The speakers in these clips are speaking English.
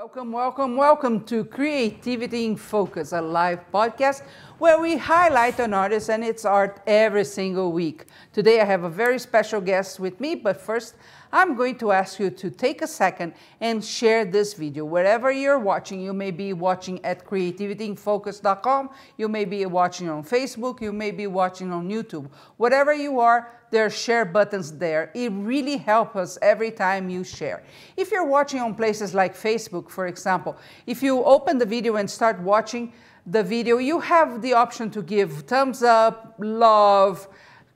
Welcome, welcome, welcome to Creativity in Focus, a live podcast where we highlight an artist and its art every single week. Today I have a very special guest with me, but first I'm going to ask you to take a second and share this video. Wherever you're watching, you may be watching at creativityinfocus.com, you may be watching on Facebook, you may be watching on YouTube. Whatever you are, there are share buttons there. It really helps us every time you share. If you're watching on places like Facebook, for example, if you open the video and start watching the video, you have the option to give thumbs up, love,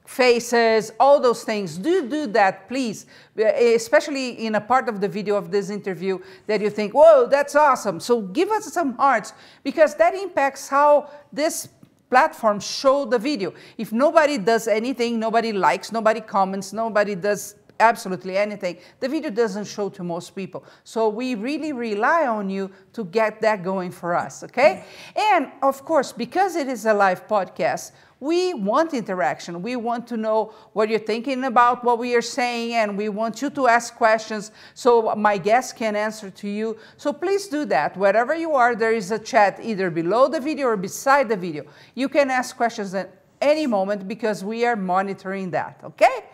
faces, all those things. Do do that, please, eh, especially in a part of the video of this interview that you think, whoa, that's awesome. So give us some hearts because that impacts how this platform show the video. If nobody does anything, nobody likes, nobody comments, nobody does absolutely anything, the video doesn't show to most people. So we really rely on you to get that going for us, okay? And of course, because it is a live podcast, we want interaction. We want to know what you're thinking about what we are saying, and we want you to ask questions so my guests can answer to you. So please do that. Wherever you are, there is a chat either below the video or beside the video. You can ask questions at any moment because we are monitoring that, okay?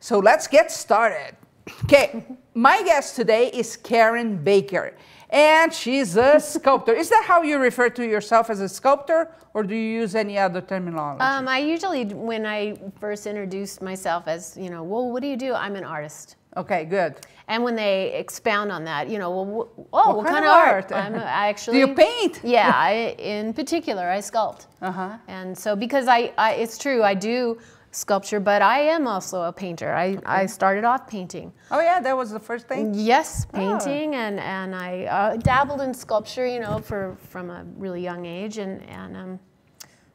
So let's get started. Okay, my guest today is Karen Baker and she's a sculptor. Is that how you refer to yourself as a sculptor, or do you use any other terminology? Um, I usually, when I first introduced myself as, you know, well, what do you do? I'm an artist. Okay, good. And when they expound on that, you know, well, oh, what, what kind, kind, of art? art? I'm, actually. do you paint? yeah, I, in particular, I sculpt. Uh huh. And so, because I, I, it's true, I do sculpture, but I am also a painter. I, okay. I started off painting. Oh yeah, that was the first thing. Yes, painting, oh. and and I uh, dabbled in sculpture, you know, for from a really young age, and and um,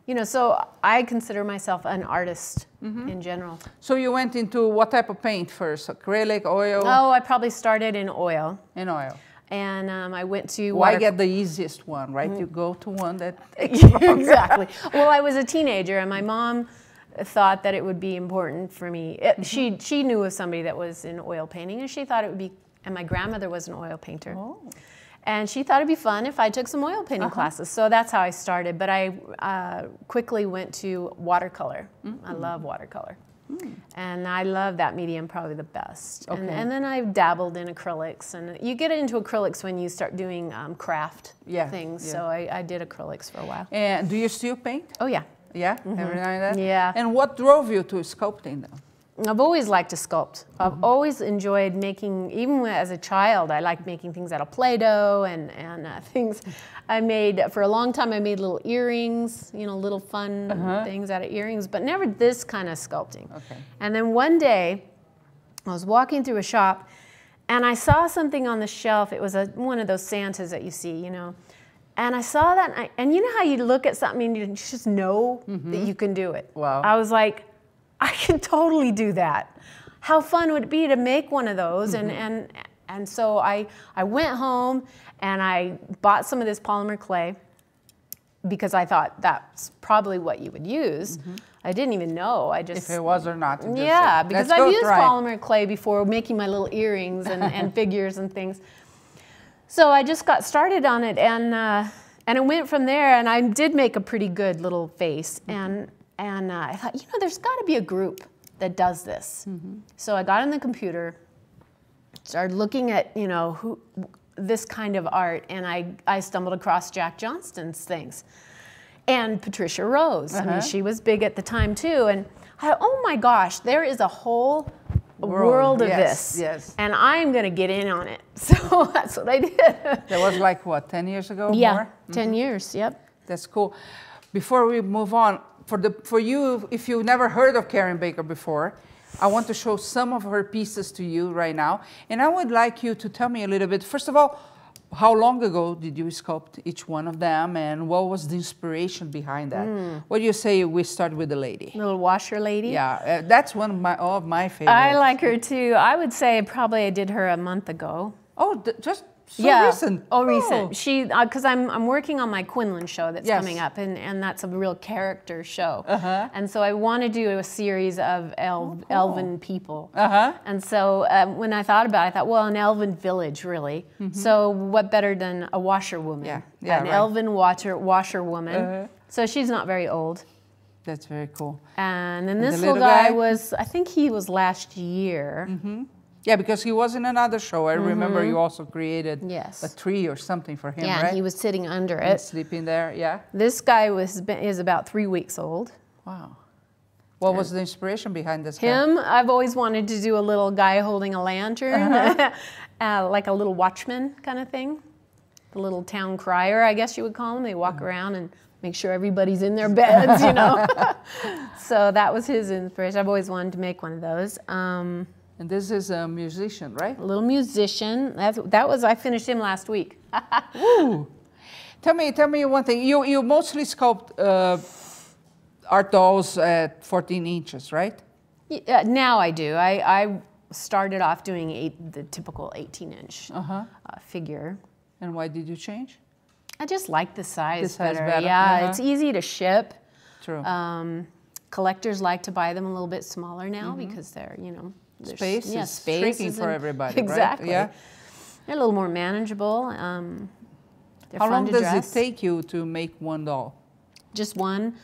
you know, so I consider myself an artist mm -hmm. in general. So you went into what type of paint first? Acrylic, oil? Oh, I probably started in oil. In oil and um, I went to. Why get the easiest one, right? Mm. You go to one that. exactly. Well, I was a teenager, and my mom thought that it would be important for me. It, mm -hmm. She she knew of somebody that was in oil painting, and she thought it would be. And my grandmother was an oil painter. Oh. And she thought it'd be fun if I took some oil painting uh -huh. classes. So that's how I started. But I uh, quickly went to watercolor. Mm -hmm. I love watercolor. Mm. And I love that medium probably the best. Okay. And, and, then I've dabbled in acrylics. And you get into acrylics when you start doing um, craft yeah, things. Yeah. So I, I, did acrylics for a while. And do you still paint? Oh, yeah. Yeah, mm -hmm. every now and then? Yeah. And what drove you to sculpting though? I've always liked to sculpt. I've mm -hmm. always enjoyed making, even as a child, I liked making things out of Play-Doh and, and uh, things. I made, for a long time, I made little earrings, you know, little fun uh -huh. things out of earrings, but never this kind of sculpting. Okay. And then one day, I was walking through a shop and I saw something on the shelf. It was a, one of those Santas that you see, you know. And I saw that, and, I, and, you know how you look at something and you just know mm -hmm. that you can do it. Wow. I was like, I can totally do that. How fun would it be to make one of those? Mm -hmm. And, and, and so I, I went home and I bought some of this polymer clay because I thought that's probably what you would use. Mm -hmm. I didn't even know. I just if it was or not. Yeah, because I've used polymer clay before making my little earrings and, and figures and things. So I just got started on it and, uh, and it went from there and I did make a pretty good little face. And, and uh, I thought, you know, there's got to be a group that does this. Mm -hmm. So I got on the computer, started looking at, you know, who, this kind of art and I, I stumbled across Jack Johnston's things. And Patricia Rose, uh -huh. I mean, uh-huh. she was big at the time too. And I, oh my gosh, there is a whole world, world of yes, this. Yes. And I'm going to get in on it. So that's what I did. that was like what, 10 years ago? Yeah, more? 10 mm -hmm. years, yep. That's cool. Before we move on, for, the, for you, if you've never heard of Karen Baker before, I want to show some of her pieces to you right now. And I would like you to tell me a little bit, first of all, how long ago did you sculpt each one of them and what was the inspiration behind that? Mm. What do you say we start with the lady? Little washer lady? Yeah, uh, that's one of my, of my favorites. I like her too. I would say probably I did her a month ago. Oh, just So yeah. recent. Oh, recent. Oh. She because uh, I'm I'm working on my Quinlan show that's yes. coming up, and and that's a real character show. Uh-huh. And so I want to do a series of el- oh, cool. elven people. Uh-huh. And so um, when I thought about it, I thought, well, an elven village, really. Mm-hmm. So what better than a washerwoman? Yeah. yeah an right. elven water washerwoman. Uh-huh. So she's not very old. That's very cool. And then this and the little, little guy, guy, was, I think he was last year. Mm-hmm. Yeah, because he was in another show. I mm-hmm. remember you also created yes. a tree or something for him, yeah, right? he was sitting under it. And sleeping there, yeah. This guy was is about three weeks old. Wow. What was the inspiration behind this Him, guy? I've always wanted to do a little guy holding a lantern, uh-huh. uh, like a little watchman kind of thing. The little town crier, I guess you would call him. They walk uh-huh. around and make sure everybody's in their beds, you know. so that was his inspiration. I've always wanted to make one of those. Um, and this is a musician, right? A little musician. That's, that was, I finished him last week. Ooh. Tell me, tell me one thing. You, you mostly sculpt uh, art dolls at 14 inches, right? Yeah, now I do. I, I started off doing eight, the typical 18 inch uh-huh. uh, figure. And why did you change? I just like the size, the size better. better. Yeah, uh-huh. it's easy to ship. True. Um, collectors like to buy them a little bit smaller now mm-hmm. because they're, you know, space yeah, is space shrinking for everybody. Exactly. Right? Yeah. They're a little more manageable. Um, How long does dress. it take you to make one doll? Just one.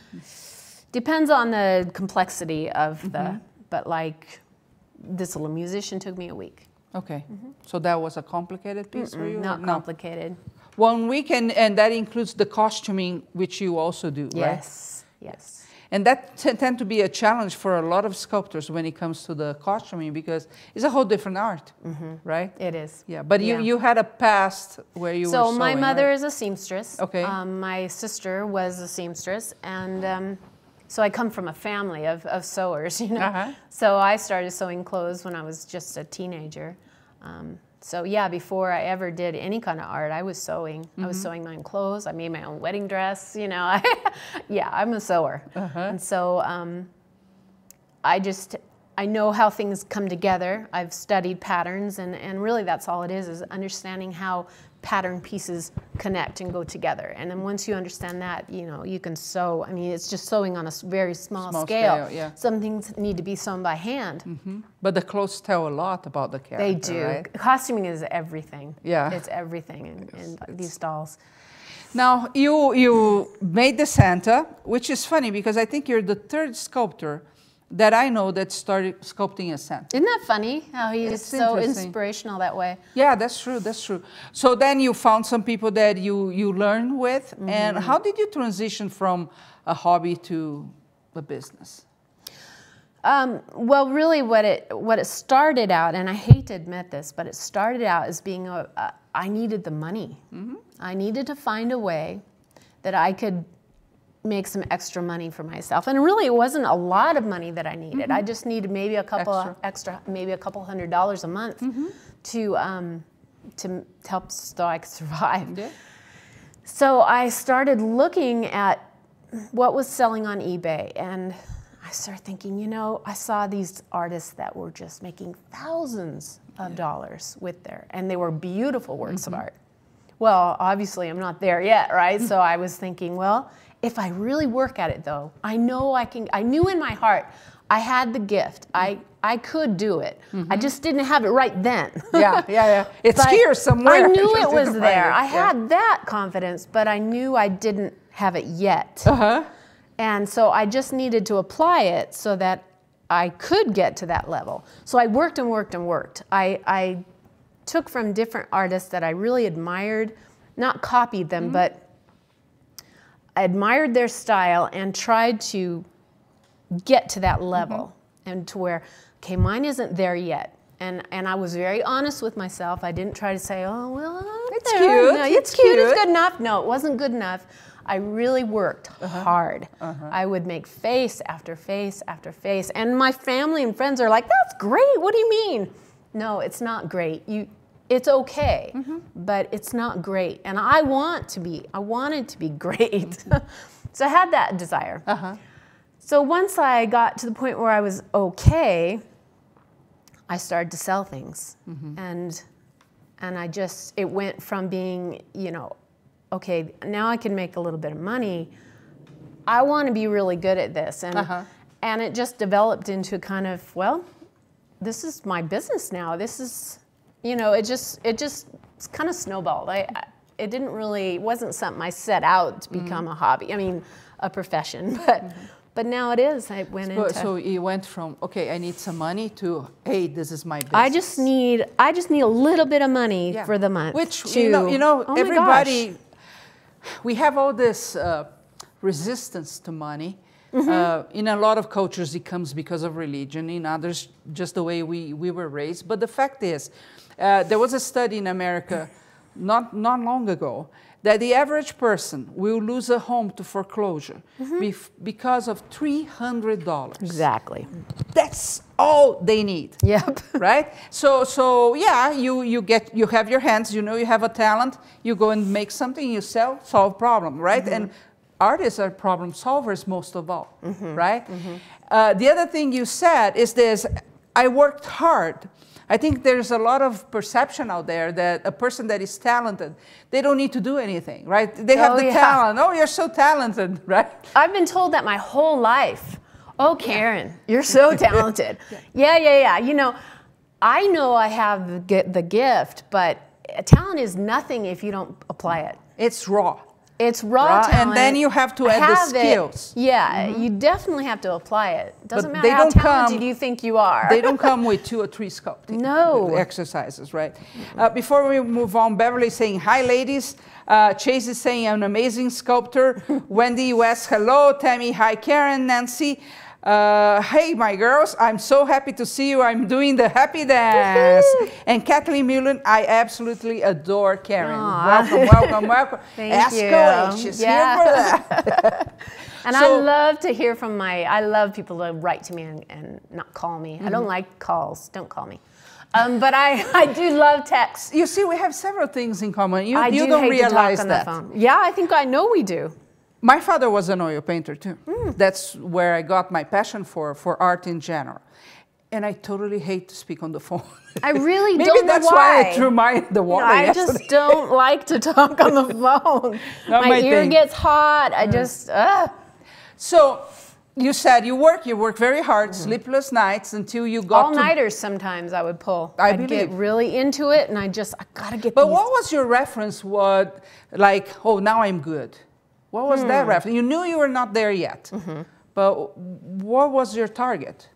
Depends on the complexity of mm-hmm. the, but like this little musician took me a week. Okay. Mm-hmm. So that was a complicated piece Mm-mm, for you? Not complicated. One week, and, and that includes the costuming, which you also do, yes. right? Yes. Yes. And that t- tend to be a challenge for a lot of sculptors when it comes to the costuming because it's a whole different art, mm-hmm. right? It is. Yeah, but yeah. you you had a past where you so were So my mother right? is a seamstress. Okay. Um, my sister was a seamstress, and um, so I come from a family of, of sewers, you know. Uh-huh. So I started sewing clothes when I was just a teenager. Um, so yeah, before I ever did any kind of art, I was sewing. Mm-hmm. I was mm-hmm. sewing my own clothes. I made my own wedding dress. You know, yeah, I'm a sewer, uh-huh. and so um, I just I know how things come together. I've studied patterns, and and really that's all it is: is understanding how pattern pieces connect and go together. And then once you understand that, you know, you can sew. I mean, it's just sewing on a very small, small scale. scale yeah. Some things need to be sewn by hand. Mm-hmm. But the clothes tell a lot about the character. They do. Right? Costuming is everything. Yeah. It's everything in, in it's, these dolls. Now, you, you made the Santa, which is funny because I think you're the third sculptor that I know that started sculpting a Santa. Isn't that funny how he's it's so inspirational that way? Yeah, that's true. That's true. So then you found some people that you you learned with, mm-hmm. and how did you transition from a hobby to a business? Um, well, really, what it what it started out, and I hate to admit this, but it started out as being a, a I needed the money. Mm-hmm. I needed to find a way that I could make some extra money for myself. And really, it wasn't a lot of money that I needed. Mm-hmm. I just needed maybe a couple extra, extra maybe a couple hundred dollars a month mm-hmm. to um, to help so I could survive. Yeah. So I started looking at what was selling on eBay, and I started thinking, you know, I saw these artists that were just making thousands of yeah. dollars with their, and they were beautiful works mm-hmm. of art. Well, obviously, I'm not there yet, right? so I was thinking, well, if I really work at it though, I know I can, I knew in my heart I had the gift. I, I could do it. Mm-hmm. I just didn't have it right then. yeah, yeah, yeah. It's but here somewhere. I knew it was there. It. I yeah. had that confidence, but I knew I didn't have it yet. Uh-huh. And so I just needed to apply it so that I could get to that level. So I worked and worked and worked. I, I took from different artists that I really admired, not copied them, mm-hmm. but admired their style and tried to get to that level mm-hmm. and to where, okay, mine isn't there yet. And, and I was very honest with myself. I didn't try to say, oh, well, it's cute. No, it's, it's cute. cute. It's good enough. No, it wasn't good enough. I really worked uh-huh. hard. Uh-huh. I would make face after face after face. And my family and friends are like, that's great. What do you mean? No, it's not great. You, it's okay, mm-hmm. but it's not great. And I want to be, I wanted to be great. Mm-hmm. so I had that desire. Uh-huh. So once I got to the point where I was okay, I started to sell things. Mm-hmm. And and I just it went from being you know, okay, now I can make a little bit of money. I want to be really good at this, and uh-huh. and it just developed into kind of well, this is my business now. This is you know, it just it just kind of snowballed. I, I it didn't really it wasn't something I set out to become mm-hmm. a hobby. I mean, a profession, but. Mm-hmm. But now it is. I went so, into. So you went from okay, I need some money to hey, this is my business. I just need I just need a little bit of money yeah. for the month. Which to, you know, you know, oh everybody. We have all this uh, resistance to money. Mm-hmm. Uh, in a lot of cultures, it comes because of religion. In others, just the way we, we were raised. But the fact is, uh, there was a study in America not, not long ago that the average person will lose a home to foreclosure mm-hmm. bef- because of $300. Exactly. That's all they need. Yep. Right? So so yeah, you you get you have your hands, you know you have a talent, you go and make something, you sell, solve problem, right? Mm-hmm. And artists are problem solvers most of all, mm-hmm. right? Mm-hmm. Uh, the other thing you said is this I worked hard I think there's a lot of perception out there that a person that is talented, they don't need to do anything, right? They have oh, the yeah. talent. Oh, you're so talented, right? I've been told that my whole life. Oh, Karen, yeah. you're so talented. yeah, yeah, yeah. You know, I know I have the gift, but talent is nothing if you don't apply it. It's raw. It's raw right? talent. And then you have to add have the skills. It. Yeah, mm-hmm. you definitely have to apply it. Doesn't but matter how talented come, you think you are. they don't come with two or three sculpting no. exercises, right? Uh, before we move on, Beverly saying, hi, ladies. Uh, Chase is saying, an amazing sculptor. Wendy West, hello. Tammy, hi, Karen. Nancy, uh, hey, my girls, I'm so happy to see you. I'm doing the happy dance. and Kathleen Mullen, I absolutely adore Karen. Aww. Welcome, welcome, welcome. Thank Ask you. She's yeah. here for that. and so, I love to hear from my, I love people to write to me and, and not call me. Mm-hmm. I don't mm-hmm. like calls. Don't call me. Um, but I, I do love text. You see, we have several things in common. You, I you do not realize that. Yeah, I think I know we do. My father was an oil painter too. Mm. That's where I got my passion for, for art in general. And I totally hate to speak on the phone. I really Maybe don't that's why. Maybe that's why I threw my the water. I just don't like to talk on the phone. my, my ear thing. gets hot. I mm. just. Uh. So you said you work, you work very hard, mm-hmm. sleepless nights until you got all nighters. Sometimes I would pull. I would get really into it, and I just I gotta get. But these. what was your reference? What like? Oh, now I'm good. What was hmm. that reference? You knew you were not there yet, mm-hmm. but what was your target?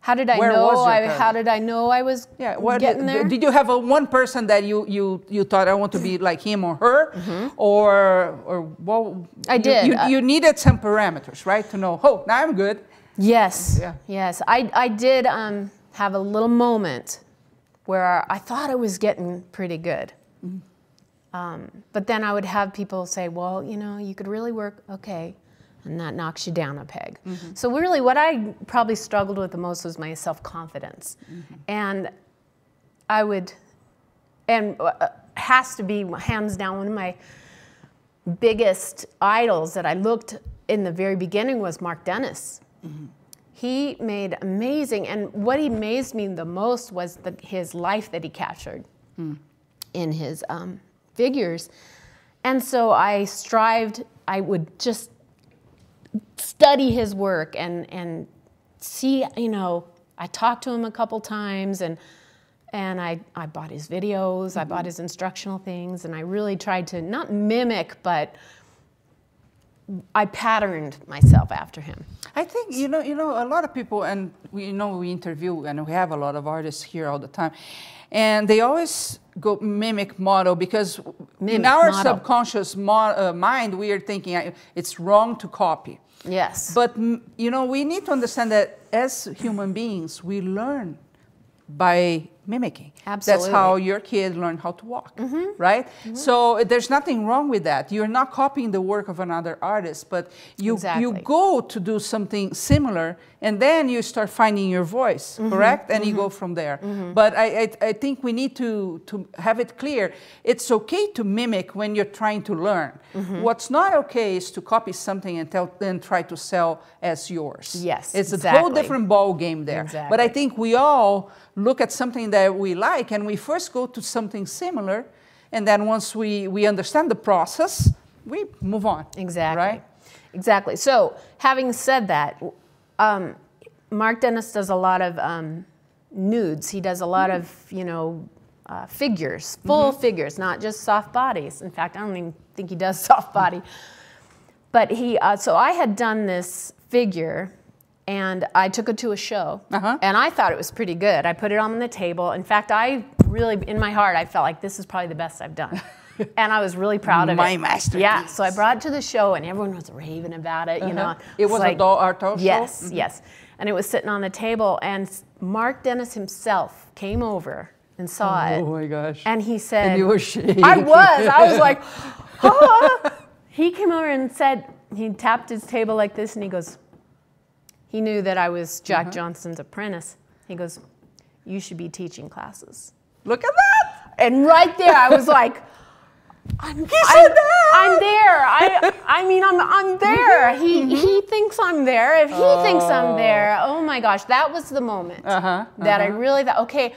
How did I Where know? I, how did I know I was yeah, what, getting there? Did you have a one person that you you you thought I want to be like him or her, mm-hmm. or or well? I you, did. You, you, needed some parameters, right, to know. Oh, now I'm good. Yes. Yeah. Yes. I I did um, have a little moment where I thought I was getting pretty good. Mm-hmm. Um, but then I would have people say, well, you know, you could really work, okay, and that knocks you down a peg. Mm-hmm. So really what I probably struggled with the most was my self-confidence. Mm-hmm. And I would, and uh, has to be hands down one of my biggest idols that I looked in the very beginning was Mark Dennis. Mm-hmm. He made amazing, and what amazed me the most was the, his life that he captured mm. in his um, figures. And so I strived, I would just study his work and, and see, you know, I talked to him a couple times and and I, I bought his videos, mm-hmm. I bought mm-hmm. his instructional things, and I really tried to not mimic, but I patterned myself after him. I think you know, you know, a lot of people, and we you know we interview, and we have a lot of artists here all the time, and they always go mimic model because mimic in our model. subconscious mo- uh, mind we are thinking it's wrong to copy yes but you know we need to understand that as human beings we learn by mimicking. Absolutely. That's how your kid learned how to walk, mm-hmm. right? Mm-hmm. So there's nothing wrong with that. You're not copying the work of another artist, but you exactly. you go to do something similar, and then you start finding your voice, mm-hmm. correct? And you go mm-hmm. from there. Mm-hmm. But I, I, I think we need to to have it clear. It's okay to mimic when you're trying to learn. Mm-hmm. What's not okay is to copy something and tell and try to sell as yours. Yes, it's exactly. a whole different ball game there. Exactly. But I think we all look at something that we like, and we first go to something similar, and then once we, we understand the process, we move on. Exactly. Right? Exactly. So, having said that, um, Mark Dennis does a lot of um, nudes. He does a lot mm. of, you know, uh, figures, full mm-hmm. figures, not just soft bodies. In fact, I don't even think he does soft body. But he, uh, so I had done this figure and I took it to a show uh-huh. and I thought it was pretty good. I put it on the table. In fact, I really, in my heart, I felt like this is probably the best I've done. and I was really proud of my it. My masterpiece. Yeah, so I brought it to the show and everyone was raving about it, uh-huh. you know. It was like, a doll art show? Yes, mm-hmm. yes. And it was sitting on the table and Mark Dennis himself came over and saw oh, it. Oh my gosh. And he said, and you were shaking. I was. I was like, ah. He came over and said, he tapped his table like this and he goes, he knew that I was Jack uh-huh. Johnston's apprentice. He goes, You should be teaching classes. Look at that. And right there, I was like, I'm, I'm, I'm, there. I, I mean, I'm, I'm there. He, mm-hmm. he thinks I'm there. If he oh. thinks I'm there, oh my gosh, that was the moment uh-huh, uh-huh. that I really thought, okay,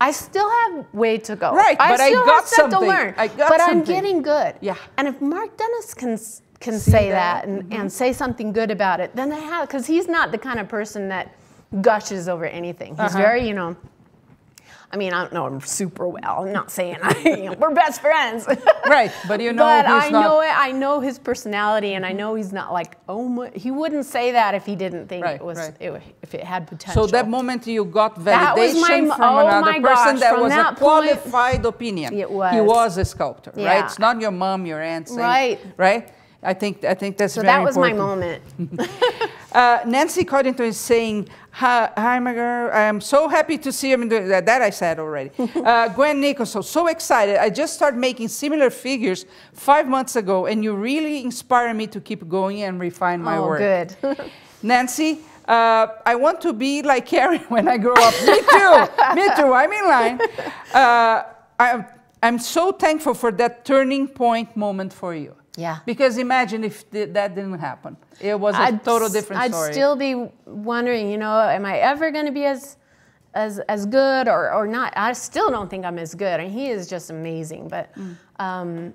I still have way to go. Right, I but still I got have stuff something. to learn. I got but something. I'm getting good. Yeah. And if Mark Dennis can can See say that, that, and, mm-hmm. and say something good about it, then I have because he's not the kind of person that gushes over anything. He's uh-huh. very, you know, I mean, I don't know him super well. I'm not saying I, you know, we're best friends. right, but you know, but I not... know it. I know his personality, and I know he's not like oh my. He wouldn't say that if he didn't think right, it was right. it, if it had potential. So that moment you got validation my, from oh another person gosh, that was that a qualified point, opinion. It was. He was a sculptor, yeah. right? It's not your mom, your aunt, saying, right? Right. I think I think that's so that was important. my moment. uh, Nancy Coddington is saying, "Hi, girl. I am so happy to see you." That, that I said already. uh, Gwen Nicholson, so excited. I just started making similar figures five months ago, and you really inspire me to keep going and refine my oh, work. good. Nancy, uh, I want to be like Karen when I grow up. me too. Me too. I'm in line. Uh, I'm, I'm so thankful for that turning point moment for you. Yeah. Because imagine if th that didn't happen. It was a I'd total different I'd story. I'd still be wondering, you know, am I ever going to be as as as good or or not? I still don't think I'm as good. and he is just amazing, but mm. um,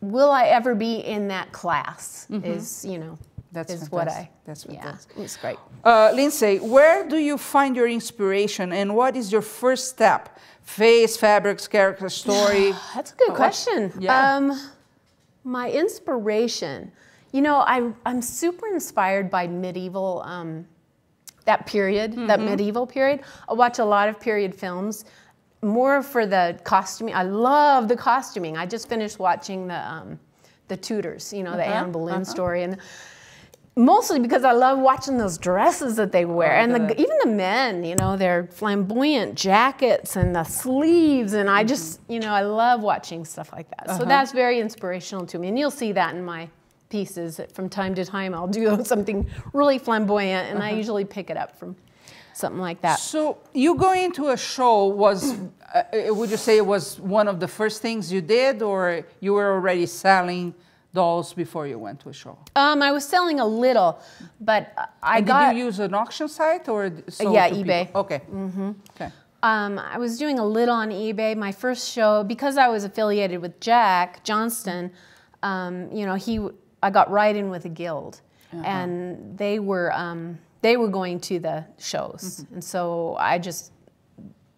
will I ever be in that class? Mm -hmm. Is you know. That's is what I. That's fantastic. Yeah, it's great. Uh, Lindsay, where do you find your inspiration, and what is your first step? Face, fabrics, character, story. That's a good question. Yeah. Um, my inspiration, you know, I, I'm super inspired by medieval, um, that period, mm-hmm. that medieval period. I watch a lot of period films, more for the costuming. I love the costuming. I just finished watching the, um, the Tudors, you know, the uh-huh, Anne Boleyn uh-huh. story. And mostly because I love watching those dresses that they wear, oh, and the, even the men, you know, their flamboyant jackets and the sleeves, and I just, mm-hmm. you know, I love watching stuff like that. Uh-huh. So that's very inspirational to me, and you'll see that in my pieces. From time to time, I'll do something really flamboyant, and uh-huh. I usually pick it up from something like that. So you going to a show was, uh, would you say it was one of the first things you did, or you were already selling? Dolls before you went to a show? Um, I was selling a little, but I and got. Did you use an auction site or yeah, eBay? People? Okay. Mm-hmm. Okay. Um, I was doing a little on eBay. My first show, because I was affiliated with Jack Johnston, um, you know, he I got right in with a guild, uh-huh. and they were um, they were going to the shows, mm-hmm. and so I just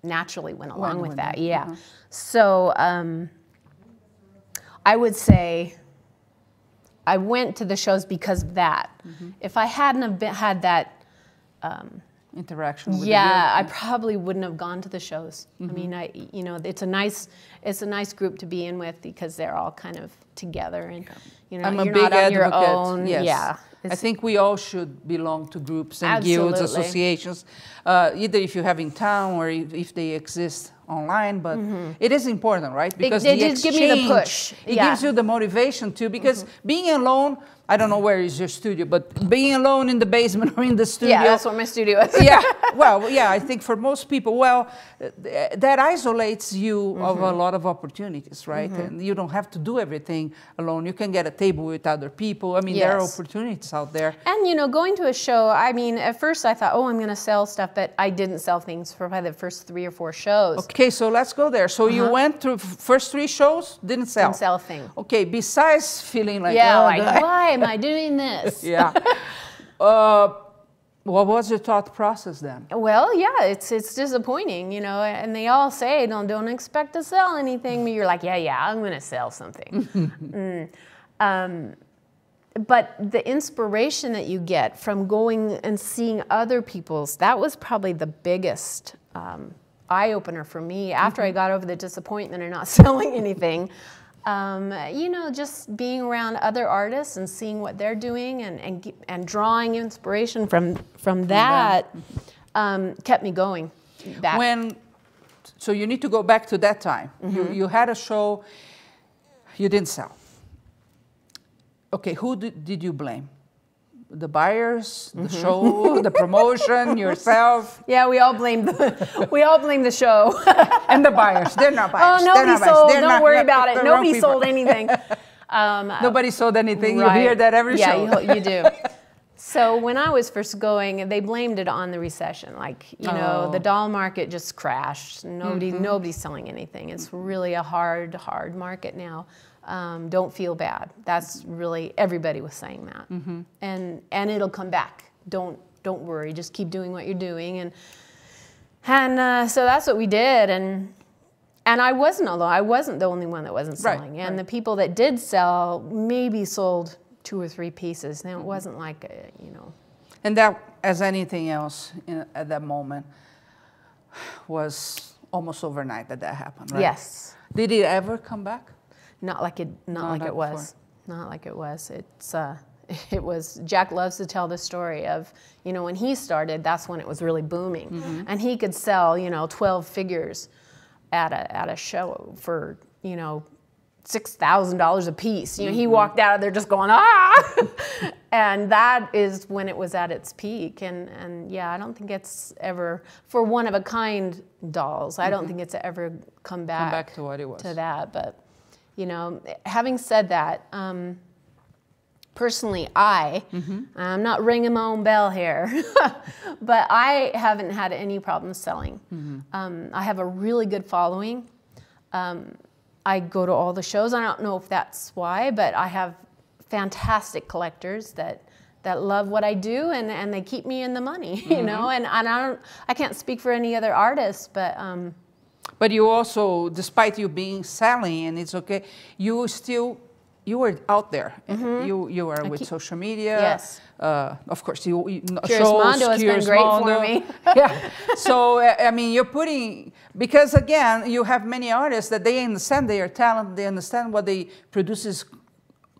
naturally went along with that. Yeah. Uh-huh. So um, I would say I went to the shows because of that. Mm-hmm. If I hadn't have been, had that um, interaction, with yeah, I probably wouldn't have gone to the shows. Mm-hmm. I mean, I you know, it's a nice it's a nice group to be in with because they're all kind of together and you know, I'm you're big not on advocate. your own. Yes. Yeah. I think we all should belong to groups and Absolutely. guilds, associations, uh, either if you have in town or if they exist online. But mm-hmm. it is important, right? Because they, they the just give me the push. It yeah. gives you the motivation too. Because mm-hmm. being alone, I don't know where is your studio, but being alone in the basement or in the studio. Yeah, that's where my studio is. yeah, well, yeah, I think for most people, well, that isolates you mm-hmm. of a mm-hmm. lot of opportunities, right? Mm-hmm. And you don't have to do everything alone. You can get a table with other people. I mean, yes. there are opportunities out there. And you know, going to a show, I mean, at first I thought, oh, I'm going to sell stuff, but I didn't sell things for probably the first three or four shows. Okay, so let's go there. So uh-huh. you went to first three shows, didn't sell. Didn't sell a thing. Okay, besides feeling like, yeah, oh, like why am I doing this? yeah. Uh, what was your thought process then? Well, yeah, it's it's disappointing, you know. And they all say, "Don't don't expect to sell anything." But you're like, "Yeah, yeah, I'm going to sell something." mm. um, but the inspiration that you get from going and seeing other people's that was probably the biggest um, eye opener for me. After mm-hmm. I got over the disappointment of not selling anything, um, you know, just being around other artists and seeing what they're doing and, and, and drawing inspiration from, from that um, kept me going. Back. When, so you need to go back to that time. Mm-hmm. You, you had a show, you didn't sell. Okay, who did, did you blame? The buyers, the mm-hmm. show, the promotion, yourself. Yeah, we all blame the we all blame the show and the buyers. They're not buyers. Oh, nobody sold. Don't not, worry about it. Nobody sold anything. Um, nobody sold anything. Right. You hear that every yeah, show. Yeah, you, you do. So when I was first going, they blamed it on the recession. Like you know, oh. the doll market just crashed. Nobody, mm-hmm. nobody's selling anything. It's really a hard, hard market now um, don't feel bad. That's really everybody was saying that, mm-hmm. and and it'll come back. Don't don't worry. Just keep doing what you're doing, and and uh, so that's what we did, and and I wasn't alone. I wasn't the only one that wasn't selling, right, and right. the people that did sell maybe sold two or three pieces. Now it mm-hmm. wasn't like a, you know. And that, as anything else in, at that moment, was almost overnight that that happened, right? Yes. Did it ever come back? Not like it, not, like it was. Before. Not like it was. It's, uh, it was, Jack loves to tell the story of, you know, when he started, that's when it was really booming. Mm-hmm. And he could sell, you know, 12 figures at a, at a show for, you know, $6,000 a piece. You know, mm-hmm. he walked out of there just going, ah! and that is when it was at its peak. And, and yeah, I don't think it's ever, for one of a kind dolls, I don't mm-hmm. think it's ever come back, come back to what it was. To that. But you know, having said that, um, personally, I, mm-hmm. I'm not ringing my own bell here, but I haven't had any problems selling. Mm-hmm. Um, I have a really good following. Um, I go to all the shows. I don't know if that's why, but I have fantastic collectors that that love what I do and, and they keep me in the money, you mm-hmm. know. And, and I don't I can't speak for any other artists, but um, but you also, despite you being selling and it's okay, you still you were out there. Mm-hmm. You you were with social media. Yes. Uh, of course, you, you Curious shows, Mondo has been great Mondo. for me. yeah. So I mean, you're putting because again, you have many artists that they understand their talent, they understand what they produce is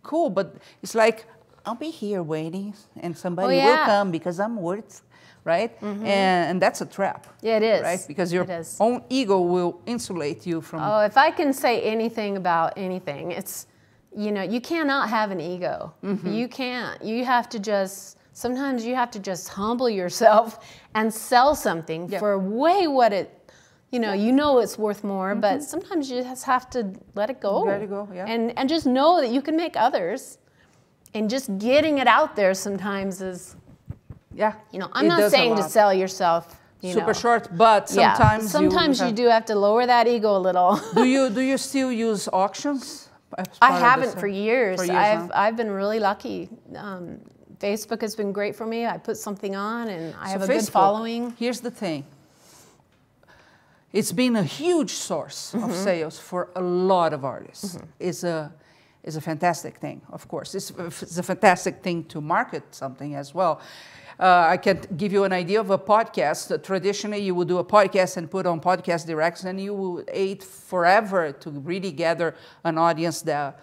cool, but it's like I'll be here waiting, and somebody oh, yeah. will come because I'm worth right? Mm-hmm. And, and, that's a trap. Yeah, it is. Right? Because your own ego will insulate you from. Oh, if I can say anything about anything, it's, you know, you cannot have an ego. Mm-hmm. You can't. You have to just, sometimes you have to just humble yourself and sell something yep. for way what it, you know, you know it's worth more, mm-hmm. but sometimes you just have to let it go. Let it go, yeah. And, and just know that you can make others. And just getting it out there sometimes is yeah. You know, I'm not saying to sell yourself. You Super know. short, but sometimes yeah. sometimes you, you, do have to lower that ego a little. do you do you still use auctions? I haven't for years. for years. I've? I've been really lucky. Um, Facebook has been great for me. I put something on and I so have a Facebook, good following. Here's the thing. It's been a huge source mm-hmm. of sales for a lot of artists. Mm-hmm. It's a is a fantastic thing, of course. It's, it's a fantastic thing to market something as well. Uh, I can give you an idea of a podcast. Traditionally, you would do a podcast and put on Podcast Directs, and you would wait forever to really gather an audience that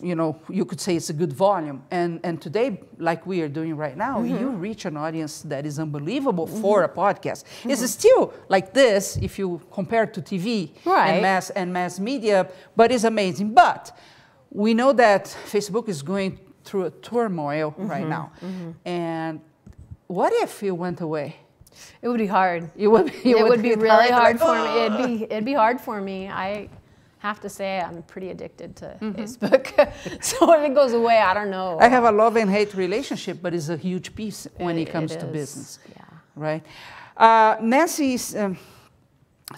you know, you could say it's a good volume. And, and today, like we are doing right now, mm-hmm. you reach an audience that is unbelievable mm-hmm. for a podcast. Mm-hmm. It's still like this if you compare to TV right. and mass and mass media, but it's amazing. But we know that Facebook is going through a turmoil right mm-hmm. now. Mm-hmm. And what if it went away? It would be hard. It would. It, it would, would, be, really hard, hard for me. It'd be. It'd be hard for me. I, have to say I'm pretty addicted to mm-hmm. Facebook. so if it goes away, I don't know. I have a love and hate relationship, but it's a huge piece when it, it comes it to business. Yeah. Right. Uh, Nancy's. Um,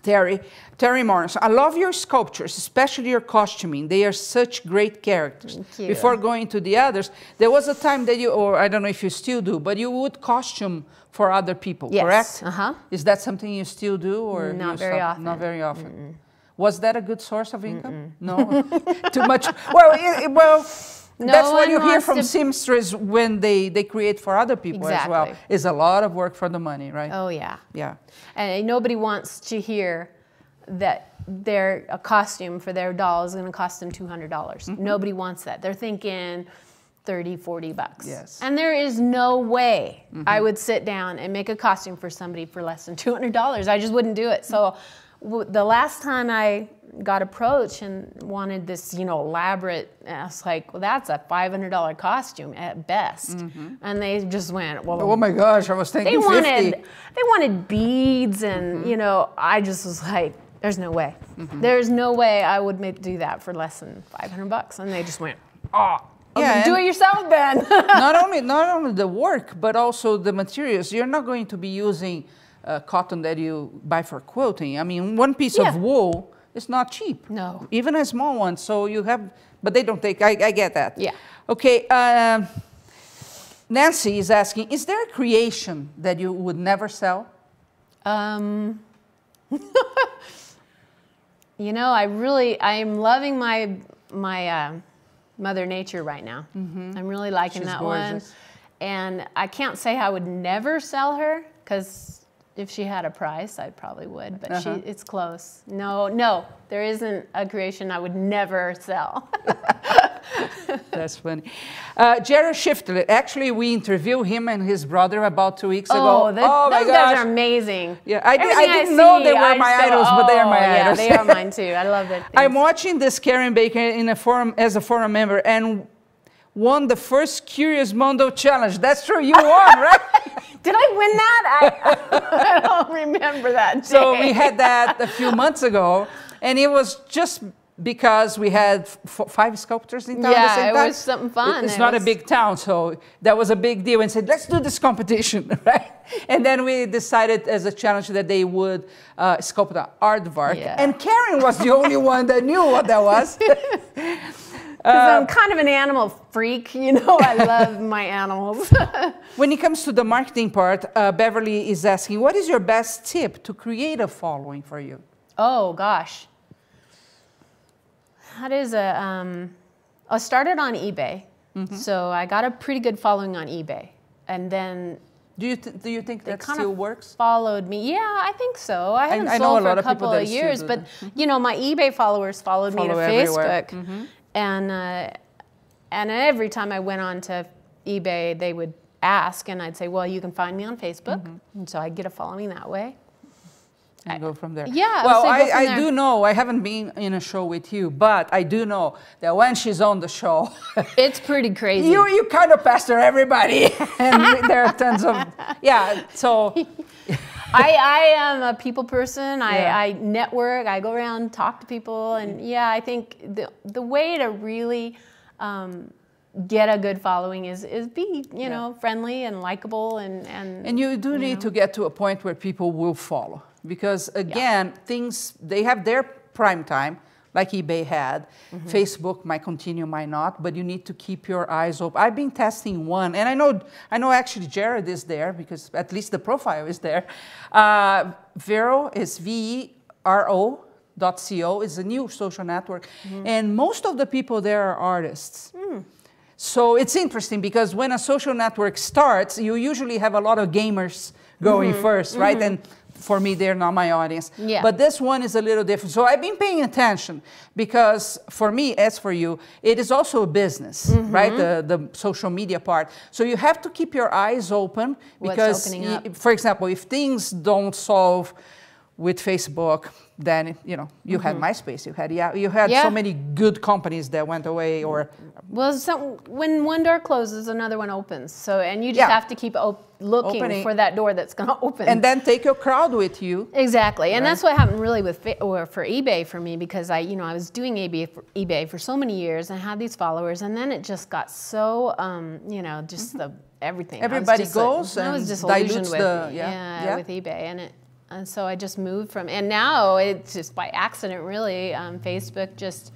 Terry, Terry Morris, I love your sculptures, especially your costuming. They are such great characters. Before going to the others, there was a time that you, or I don't know if you still do, but you would costume for other people, yes. correct? Uh-huh. Is that something you still do, or not very stop? often? Not very often. Mm-mm. Was that a good source of income? Mm-mm. No, too much. Well, it, well. No That's what you hear from seamsters when they, they create for other people exactly. as well. It's a lot of work for the money, right? Oh yeah. Yeah. And nobody wants to hear that their a costume for their doll is going to cost them 200. dollars mm-hmm. Nobody wants that. They're thinking 30, 40 bucks. Yes. And there is no way mm-hmm. I would sit down and make a costume for somebody for less than $200. I just wouldn't do it. So the last time I got approached and wanted this, you know, elaborate. I was like, well, that's a $500 costume at best. Mm-hmm. And they just went, well, oh my gosh, I was thinking they wanted, 50. They wanted beads, and mm-hmm. you know, I just was like, there's no way. Mm-hmm. There's no way I would make, do that for less than 500 bucks. And they just went, oh. Yeah, do it yourself then. not only not only the work, but also the materials. You're not going to be using uh, cotton that you buy for quilting. I mean, one piece yeah. of wool is not cheap. No. Even a small one. So you have, but they don't take, I, I get that. Yeah. Okay. Uh, Nancy is asking, is there a creation that you would never sell? Um, you know, I really, I'm loving my, my uh, Mother Nature right now. Mm-hmm. I'm really liking She's that gorgeous. one. And I can't say I would never sell her because if she had a price, I probably would, but uh-huh. she, it's close. No, no, there isn't a creation I would never sell. That's funny. Uh, Jared Shiflett, actually, we interviewed him and his brother about two weeks ago. Oh, oh those guys are amazing. Yeah, I, did, I didn't I know see, they were I my idols, oh, but they are my yeah, idols. they are mine too. I love it. I'm watching this Karen Baker in a forum as a forum member, and won the first Curious Mondo challenge. That's true, you won, right? Did I win that? I, I don't remember that. Day. So we had that a few months ago, and it was just because we had five sculptors in town yeah, at the same time. it was something fun. It's it not was... a big town, so that was a big deal. And said, let's do this competition, right? and then we decided as a challenge that they would uh, sculpt an aardvark. Yeah. And Karen was the only one that knew what that was. Because uh, I'm kind of an animal freak, you know, I love my animals. when it comes to the marketing part, uh, Beverly is asking, what is your best tip to create a following for you? Oh, gosh. That is a, um, I started on eBay. Mm-hmm. So I got a pretty good following on eBay. And then do you, th- do you think that still works? Followed me, yeah, I think so. I haven't I, I sold for a, a couple of years, but you know, my eBay followers followed Follow me to everywhere. Facebook. Mm-hmm. And, uh, and every time I went on to eBay, they would ask, and I'd say, well, you can find me on Facebook. Mm-hmm. And so I'd get a following that way. And I, go from there. Yeah. Well, I, I do know, I haven't been in a show with you, but I do know that when she's on the show, it's pretty crazy. You, you kind of pester everybody. and there are tons of, yeah, so. I, I am a people person. I, yeah. I network. I go around, talk to people, and yeah, I think the the way to really um, get a good following is is be you yeah. know friendly and likable and and and you do you need know. to get to a point where people will follow because again yeah. things they have their prime time like eBay had. Mm-hmm. Facebook might continue, might not, but you need to keep your eyes open. I've been testing one, and I know, I know actually Jared is there because at least the profile is there. Uh, Vero is V R O dot co is a new social network, mm-hmm. and most of the people there are artists. Mm. So it's interesting because when a social network starts, you usually have a lot of gamers going mm-hmm. first, right? Mm-hmm. And for me, they're not my audience. Yeah. But this one is a little different. So I've been paying attention because for me, as for you, it is also a business, mm-hmm. right? The, the social media part. So you have to keep your eyes open because, for example, if things don't solve with Facebook, then you know you mm-hmm. had MySpace, you had yeah, you had yeah. so many good companies that went away. Or well, so when one door closes, another one opens. So and you just yeah. have to keep op- looking Opening. for that door that's going to open. And then take your crowd with you. Exactly, and right? that's what happened really with or for eBay for me because I you know I was doing eBay for, eBay for so many years and I had these followers, and then it just got so um, you know just mm-hmm. the everything. Everybody goes like, and I was dilutes with, the yeah, yeah, yeah, with eBay, and it and so I just moved from, and now it's just by accident, really. Um, Facebook just,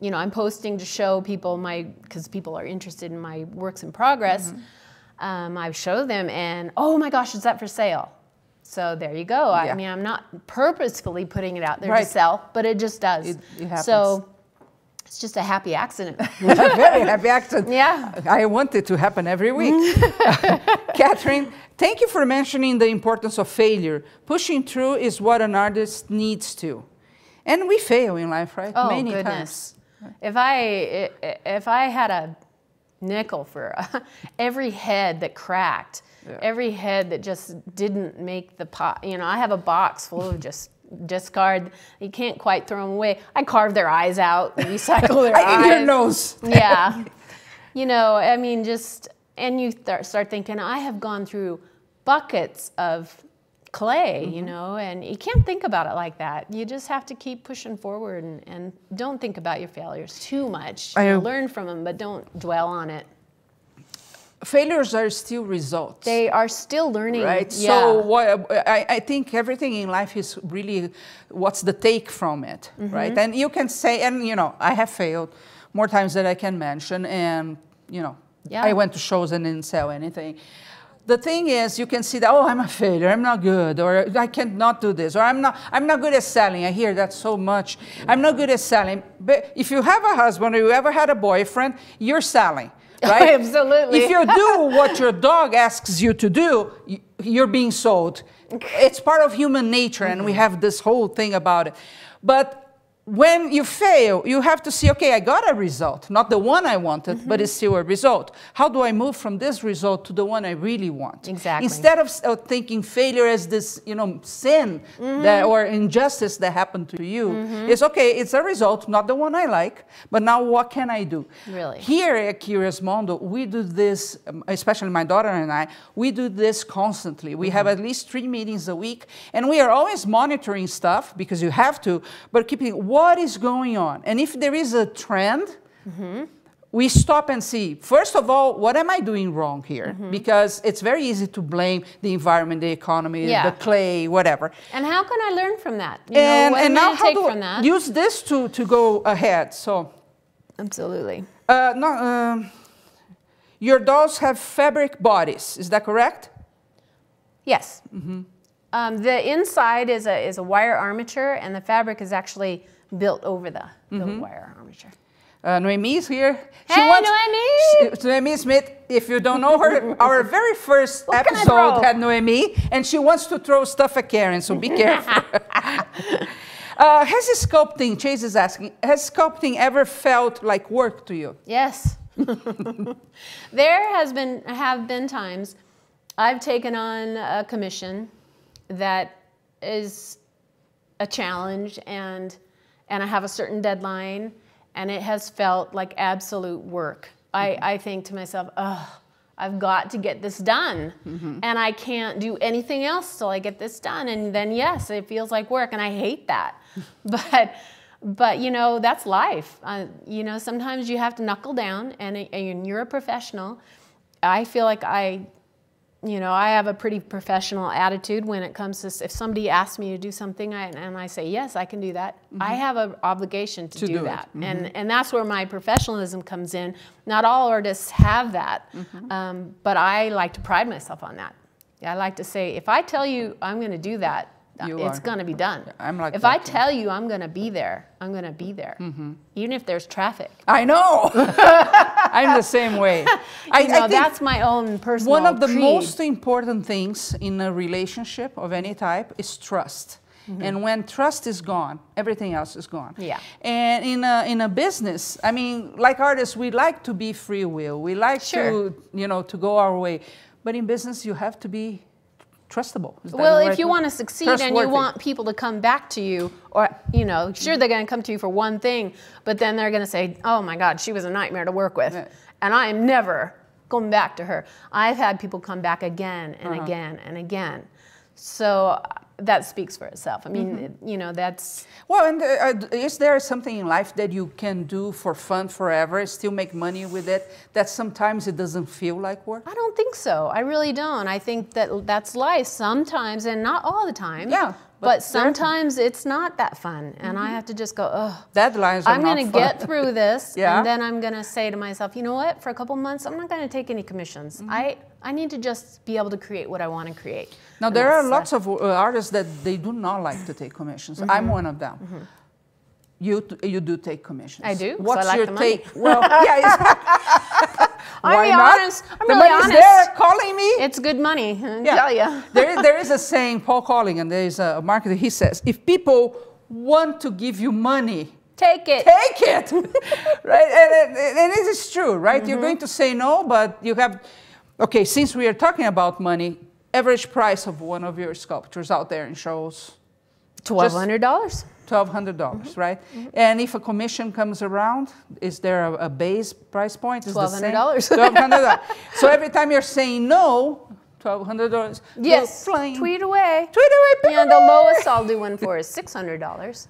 you know, I'm posting to show people my, because people are interested in my works in progress. Mm-hmm. Um, I show them, and oh my gosh, is that for sale? So there you go. Yeah. I mean, I'm not purposefully putting it out there right. to sell, but it just does. It, it so it's just a happy accident. Very happy accident. Yeah. I want it to happen every week. Catherine, thank you for mentioning the importance of failure. Pushing through is what an artist needs to. And we fail in life, right? Oh, Many goodness. times. If I, if I had a nickel for uh, every head that cracked, yeah. every head that just didn't make the pot, you know, I have a box full of just discard. You can't quite throw them away. I carve their eyes out, recycle their I eyes. your nose. yeah. You know, I mean, just, and you th- start thinking, I have gone through buckets of clay, mm-hmm. you know, and you can't think about it like that. You just have to keep pushing forward and, and don't think about your failures too much. I, learn from them, but don't dwell on it failures are still results. They are still learning. Right. Yeah. So what, I, I, think everything in life is really what's the take from it, mm-hmm. right? And you can say, and you know, I have failed more times than I can mention, and you know, yeah. I went to shows and didn't sell anything. The thing is, you can see that, oh, I'm a failure, I'm not good, or I cannot do this, or I'm not, I'm not good at selling. I hear that so much. I'm not good at selling. But if you have a husband or you ever had a boyfriend, you're selling right? Absolutely. If you do what your dog asks you to do, you're being sold. It's part of human nature, and we have this whole thing about it. But when you fail, you have to see, okay, I got a result, not the one I wanted, mm -hmm. but it's still a result. How do I move from this result to the one I really want? Exactly. Instead of thinking failure as this, you know, sin mm -hmm. that, or injustice that happened to you, mm -hmm. it's okay, it's a result, not the one I like, but now what can I do? Really? Here at Curious Mondo, we do this, um, especially my daughter and I, we do this constantly. We have mm-hmm. at least three meetings a week, and we are always monitoring stuff because you have to, but keeping what is going on. And if there is a trend, mm-hmm. we stop and see, first of all, what am I doing wrong here? Mm-hmm. Because it's very easy to blame the environment, the economy, yeah. the clay, whatever. And how can I learn from that? You and, know, and now how do I use this to, to go ahead? So, absolutely. Uh, no, uh, your dolls have fabric bodies, is that correct? Yes. Mm-hmm. Um, the inside is a, is a wire armature, and the fabric is actually built over the, the mm-hmm. wire armature. Uh, Noemi's here. She hey, wants, Noemi! She, Noemi Smith, if you don't know her, our very first what episode had Noemi, and she wants to throw stuff at Karen, so be careful. uh, has sculpting, Chase is asking, has sculpting ever felt like work to you? Yes. there has been, have been times I've taken on a commission that is a challenge and and I have a certain deadline, and it has felt like absolute work. I, mm-hmm. I think to myself, oh, I've got to get this done. Mm-hmm. And I can't do anything else till I get this done. And then, yes, it feels like work, and I hate that. but, but you know, that's life. Uh, you know, sometimes you have to knuckle down, and, and you're a professional. I feel like I you know, I have a pretty professional attitude when it comes to if somebody asks me to do something I, and I say yes, I can do that. Mm-hmm. I have an obligation to, to do, do, that, mm-hmm. and and that's where my professionalism comes in. Not all artists have that, mm-hmm. um, but I like to pride myself on that. I like to say if I tell you I'm going to do that, you it's going to be done. I'm like if I too. tell you I'm going to be there, I'm going to be there, mm-hmm. even if there's traffic. I know. I'm the same way. I, know, I that's my own personal. One of the creed. most important things in a relationship of any type is trust. Mm-hmm. And when trust is gone, everything else is gone. Yeah. And in a, in a business, I mean, like artists, we like to be free will. We like sure. to, you know, to go our way. But in business, you have to be trustable. Well, if right you want to succeed and you want people to come back to you, or you know, sure they're going to come to you for one thing, but then they're going to say, "Oh my God, she was a nightmare to work with," right. and I am never going back to her. I've had people come back again and uh-huh. again and again. So that speaks for itself. I mean, mm-hmm. you know, that's. Well, and uh, uh, is there something in life that you can do for fun forever, still make money with it, that sometimes it doesn't feel like work? I don't think so. I really don't. I think that that's life sometimes, and not all the time. Yeah. But, but sometimes it's not that fun, and mm-hmm. I have to just go, oh. Deadlines are I'm going to get through this, yeah. and then I'm going to say to myself, you know what? For a couple months, I'm not going to take any commissions. Mm-hmm. I I need to just be able to create what I want to create. Now, there are lots of uh, artists that they do not like to take commissions. Mm-hmm. I'm one of them. Mm-hmm. You, you do take commissions. I do. What's I like your take? Well, yeah. Why I'm not? honest. I'm the really money's honest. there calling me. It's good money. I yeah. tell you. there, there is a saying, Paul Calling, and there is a marketer. He says, if people want to give you money, Take it. Take it. right? And, and, and, it is true, right? Mm-hmm. You're going to say no, but you have Okay, since we are talking about money, average price of one of your sculptures out there in shows? $1,200. $1,200, dollars mm-hmm. right? Mm-hmm. And if a commission comes around, is there a, a base price point? $1,200. $1,200. so every time you're saying no, $1,200. Yes, tweet away. Tweet away. Yeah, the lowest I'll do one for is $600.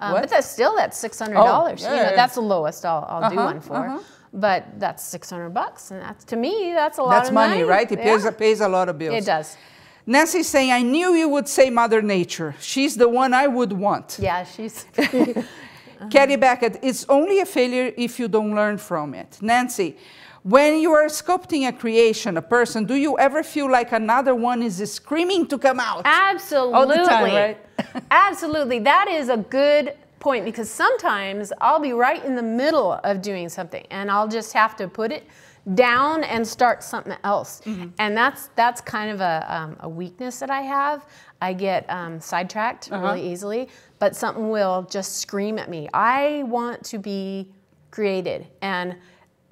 Um, but that's still that's $600. Oh, yeah, you know, yeah. That's the lowest I'll, I'll uh-huh, do one for. Uh-huh but that's 600 bucks and that's to me that's a lot that's of money, That's money. right it yeah. pays, pays a lot of bills it does Nancy's saying, I knew you would say Mother Nature. She's the one I would want. Yeah, she's. Katie Beckett, it's only a failure if you don't learn from it. Nancy, when you are sculpting a creation, a person, do you ever feel like another one is screaming to come out? Absolutely. All the time, right? Absolutely. That is a good point because sometimes I'll be right in the middle of doing something and I'll just have to put it down and start something else. Mm-hmm. And that's that's kind of a, um, a weakness that I have. I get um, sidetracked uh-huh. really easily, but something will just scream at me. I want to be created and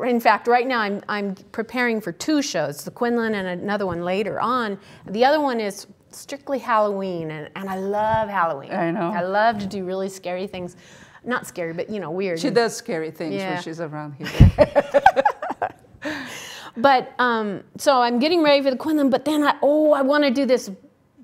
in fact, right now I'm, I'm preparing for two shows, the Quinlan and another one later on. The other one is strictly Halloween, and, and I love Halloween. I know. I love to do really scary things. Not scary, but you know, weird. She does scary things yeah. when she's around here. but um, so I'm getting ready for the Quinlan, but then I oh I want to do this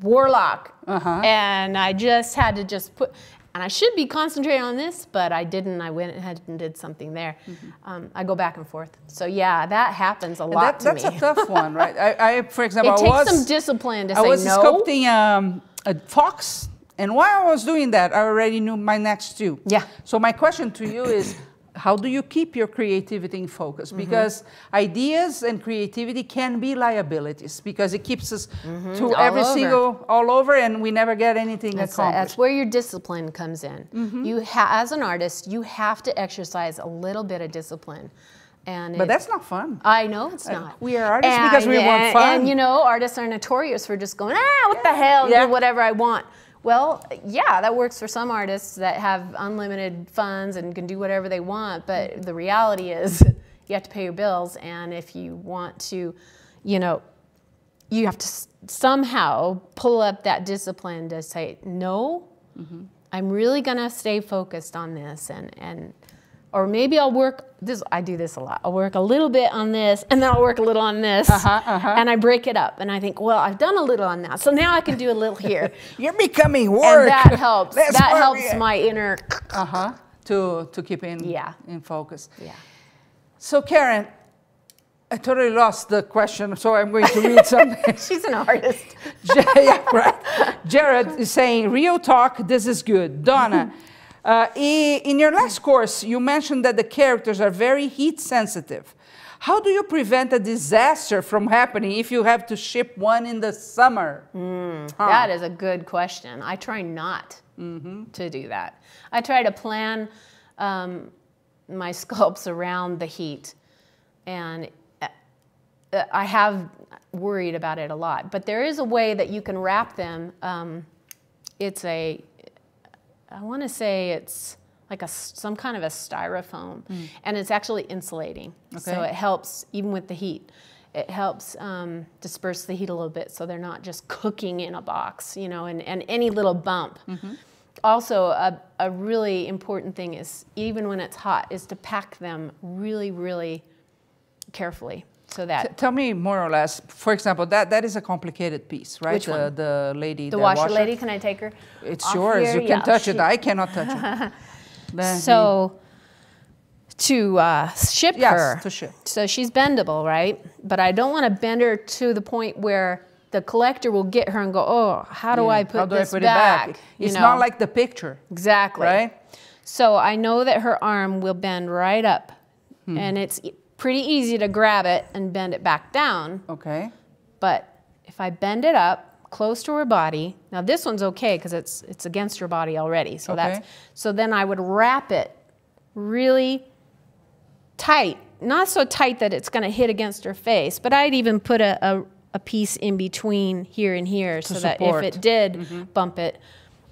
warlock, uh-huh. and I just had to just put and I should be concentrating on this, but I didn't. I went ahead and did something there. Mm-hmm. Um, I go back and forth. So yeah, that happens a lot that, to that's me. That's a tough one, right? I, I for example, it I takes was, some discipline to I say no. I was sculpting um, a fox, and while I was doing that, I already knew my next two. Yeah. So my question to you is how do you keep your creativity in focus? Mm-hmm. Because ideas and creativity can be liabilities because it keeps us mm-hmm. to all every over. single all over, and we never get anything that's accomplished. That's where your discipline comes in. Mm-hmm. You, ha- as an artist, you have to exercise a little bit of discipline. And but it, that's not fun. I know it's uh, not. We are artists and, because we and, want fun. And you know, artists are notorious for just going, ah, what yeah. the hell, yeah. do whatever I want. Well, yeah, that works for some artists that have unlimited funds and can do whatever they want, but the reality is you have to pay your bills, and if you want to, you know, you have to somehow pull up that discipline to say, no, mm-hmm. I'm really gonna stay focused on this and, and or maybe I'll work this. I do this a lot. I'll work a little bit on this, and then I'll work a little on this, uh-huh, uh-huh. and I break it up. And I think, well, I've done a little on that, so now I can do a little here. You're becoming work. And that helps. that helps my inner. Uh huh. To to keep in yeah. in focus. Yeah. So Karen, I totally lost the question, so I'm going to read something. She's an artist. yeah, right. Jared is saying, real talk, this is good. Donna. Uh, in your last course, you mentioned that the characters are very heat sensitive. How do you prevent a disaster from happening if you have to ship one in the summer? Mm, huh. That is a good question. I try not mm-hmm. to do that. I try to plan um, my sculpts around the heat, and uh, I have worried about it a lot. But there is a way that you can wrap them. Um, it's a I want to say it's like a some kind of a styrofoam, mm. and it's actually insulating, okay. so it helps even with the heat. it helps um, disperse the heat a little bit so they're not just cooking in a box, you know, and, and any little bump. Mm-hmm. Also, a, a really important thing is even when it's hot, is to pack them really, really carefully. So that T- tell me more or less. For example, that that is a complicated piece, right? Which the, one? the lady, the, washer, washer, lady. Can I take her? It's yours. Here? You can yeah, touch she... it. I cannot touch it. so to uh, ship yes, her. to ship. So she's bendable, right? But I don't want to bend her to the point where the collector will get her and go, oh, how do yeah. I put how do this I put back? It back? It's know? not like the picture. Exactly. Right? So I know that her arm will bend right up. Hmm. And it's pretty easy to grab it and bend it back down. Okay. But if I bend it up close to her body, now this one's okay because it's it's against her body already. So okay. that's so then I would wrap it really tight, not so tight that it's going to hit against her face, but I'd even put a, a, a piece in between here and here so support. that if it did mm-hmm. bump it,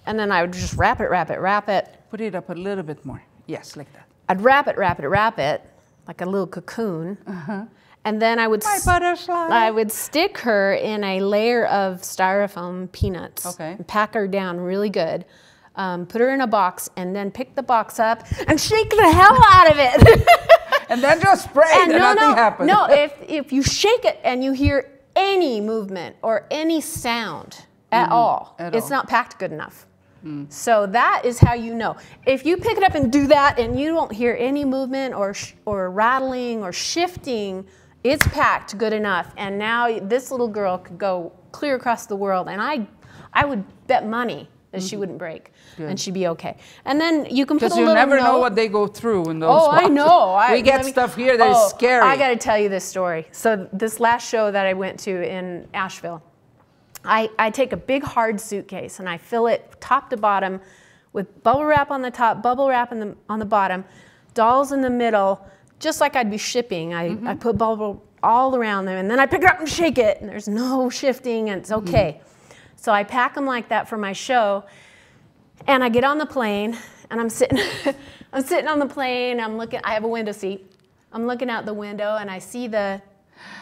and then I would just wrap it, wrap it, wrap it. Put it up a little bit more. Yes, like that. I'd wrap it, wrap it, wrap it, like a little cocoon. Uh-huh. And then I would My butterfly. I would stick her in a layer of styrofoam peanuts. Okay. And pack her down really good. Um, put her in a box and then pick the box up and shake the hell out of it. and then just spray and, and no, nothing no, happens. No, if, if you shake it and you hear any movement or any sound at mm-hmm. all, at it's all. not packed good enough. Mm. So that is how you know. If you pick it up and do that and you don't hear any movement or sh- or rattling or shifting, it's packed good enough. And now this little girl could go clear across the world. And I, I would bet money that mm-hmm. she wouldn't break Good. and she'd be okay. And then you can put a little Because you never note. know what they go through in those. Oh, boxes. I know. I, we get me, stuff here that oh, is scary. I got to tell you this story. So this last show that I went to in Asheville, I, I take a big hard suitcase and I fill it top to bottom with bubble wrap on the top, bubble wrap the, on the bottom, dolls in the middle, just like I'd be shipping. I, mm-hmm. I put bubble all around them and then I pick it up and shake it and there's no shifting and it's okay. Mm-hmm. So I pack them like that for my show. And I get on the plane and I'm sitting, I'm sitting on the plane. I'm looking, I have a window seat. I'm looking out the window and I see the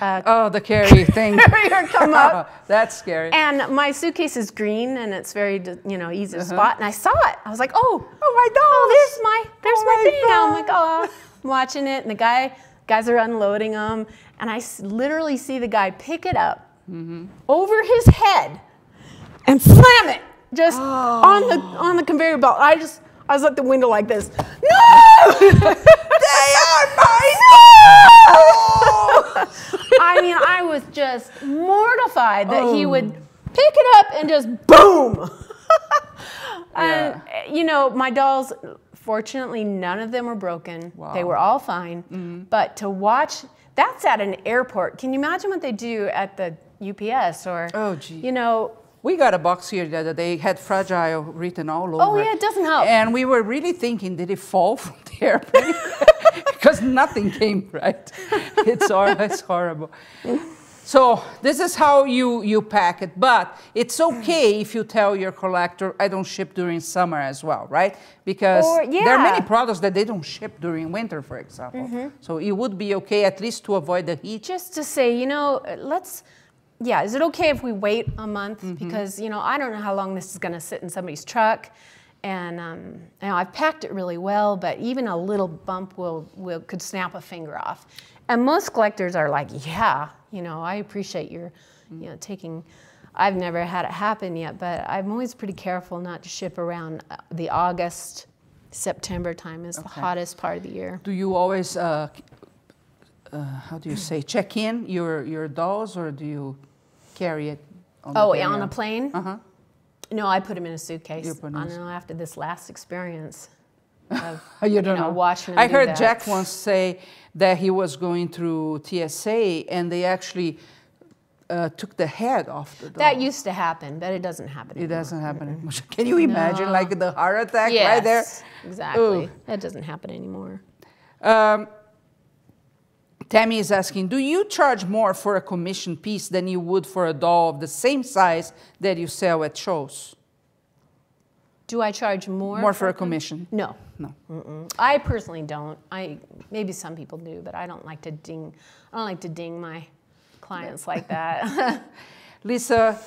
uh, oh, the carry thing. carrier come up. That's scary. And my suitcase is green and it's very, you know, easy to uh-huh. spot. And I saw it. I was like, oh, oh my God. Oh, there's my, there's oh my, my thing. I'm like, oh, I'm watching it. And the guy, guys are unloading them. And I literally see the guy pick it up mm-hmm. over his head and slam it just oh. on the on the conveyor belt. I just I was at the window like this. No! they are my no! I mean, I was just mortified that oh. he would pick it up and just boom. and yeah. you know, my dolls fortunately none of them were broken. Wow. They were all fine. Mm-hmm. But to watch that's at an airport. Can you imagine what they do at the UPS or oh, gee. you know, we got a box here the other day, had fragile written all over. Oh, yeah, it doesn't help. And we were really thinking, did it fall from the airplane? because nothing came right. It's, it's horrible. So this is how you, you pack it. But it's okay if you tell your collector, I don't ship during summer as well, right? Because or, yeah. there are many products that they don't ship during winter, for example. Mm-hmm. So it would be okay at least to avoid the heat. Just to say, you know, let's yeah, is it okay if we wait a month? Mm-hmm. Because, you know, I don't know how long this is going to sit in somebody's truck. And um, you know, I've packed it really well, but even a little bump will, will could snap a finger off. And most collectors are like, yeah, you know, I appreciate your, you know, taking. I've never had it happen yet, but I'm always pretty careful not to ship around uh, the August, September time is okay. the hottest part of the year. Do you always, uh, uh, how do you say, check in your, your dolls, or do you carry it. On oh, on a plane? Uh huh. No, I put him in a suitcase. I don't know after this last experience. Of, you don't you know, know. Watching I heard that. Jack once say that he was going through TSA and they actually uh, took the head off the dog. That used to happen, but it doesn't happen anymore. It doesn't happen anymore. Can you imagine, no. like the heart attack yes, right there? exactly. Ooh. That doesn't happen anymore. Um, Tammy is asking, do you charge more for a commission piece than you would for a doll of the same size that you sell at shows? Do I charge more? More for, for a commission? No. No. Mm-mm. I personally don't. I maybe some people do, but I don't like to ding. I don't like to ding my clients like that. Lisa,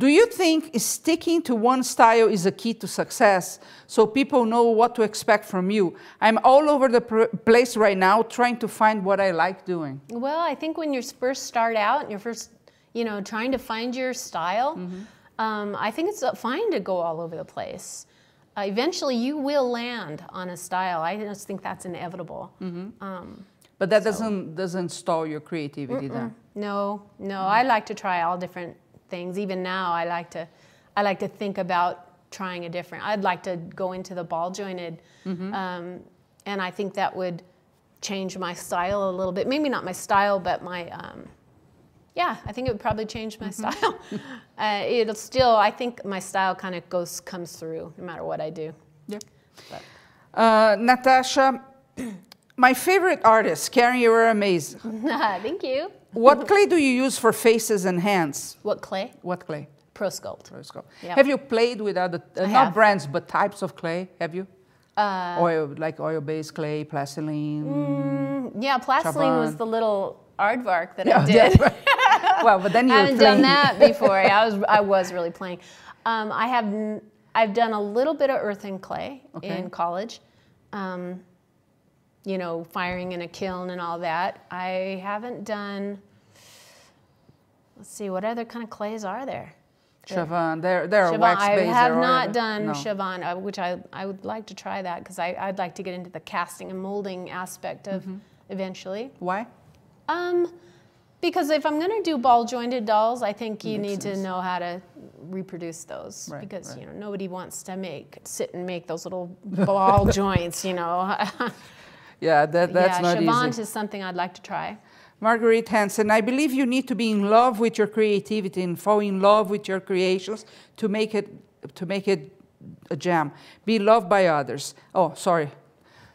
do you think sticking to one style is a key to success so people know what to expect from you? I'm all over the place right now trying to find what I like doing. Well, I think when you first start out and you're first, you know, trying to find your style, mm-hmm. um, I think it's fine to go all over the place. Uh, eventually, you will land on a style. I just think that's inevitable. Mm-hmm. Um, but that so. doesn't doesn't stall your creativity Mm-mm. then. No, no. I like to try all different things. Even now, I like to, I like to think about trying a different. I'd like to go into the ball jointed, mm-hmm. um, and I think that would change my style a little bit. Maybe not my style, but my, um, yeah, I think it would probably change my mm-hmm. style. uh, it'll still, I think my style kind of goes comes through no matter what I do. Yeah. Uh, Natasha, my favorite artist, Karen, you are amazing. Thank you what clay do you use for faces and hands? What clay? What clay? ProSculpt. ProSculpt. Yep. Have you played with other, uh, not brands, but types of clay? Have you? Uh, oil, like oil-based clay, plastiline. Mm, yeah, plastiline was the little aardvark that yeah, I did. well, but then you I haven't done that before. I was I was really playing. Um, I have I've done a little bit of earthen clay okay. in college. Um, you know, firing in a kiln and all that. I haven't done, let's see, what other kind of clays are there? Chavant, there, there are wax I have not done no. Chavant, uh, which I, I would like to try that because I'd like to get into the casting and molding aspect of mm-hmm. eventually. Why? Um, because if I'm going to do ball jointed dolls, I think you need sense. to know how to reproduce those right, because right. you know nobody wants to make sit and make those little ball joints, you know. Yeah, that, that's yeah, not Chavant easy. is something I'd like to try. Marguerite Hansen, I believe you need to be in love with your creativity and fall in love with your creations to make it to make it a gem. Be loved by others. Oh, sorry.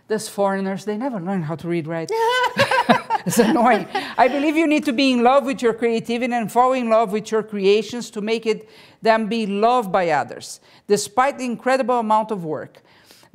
Those foreigners, they never learn how to read right. it's annoying. I believe you need to be in love with your creativity and fall in love with your creations to make it them be loved by others, despite the incredible amount of work.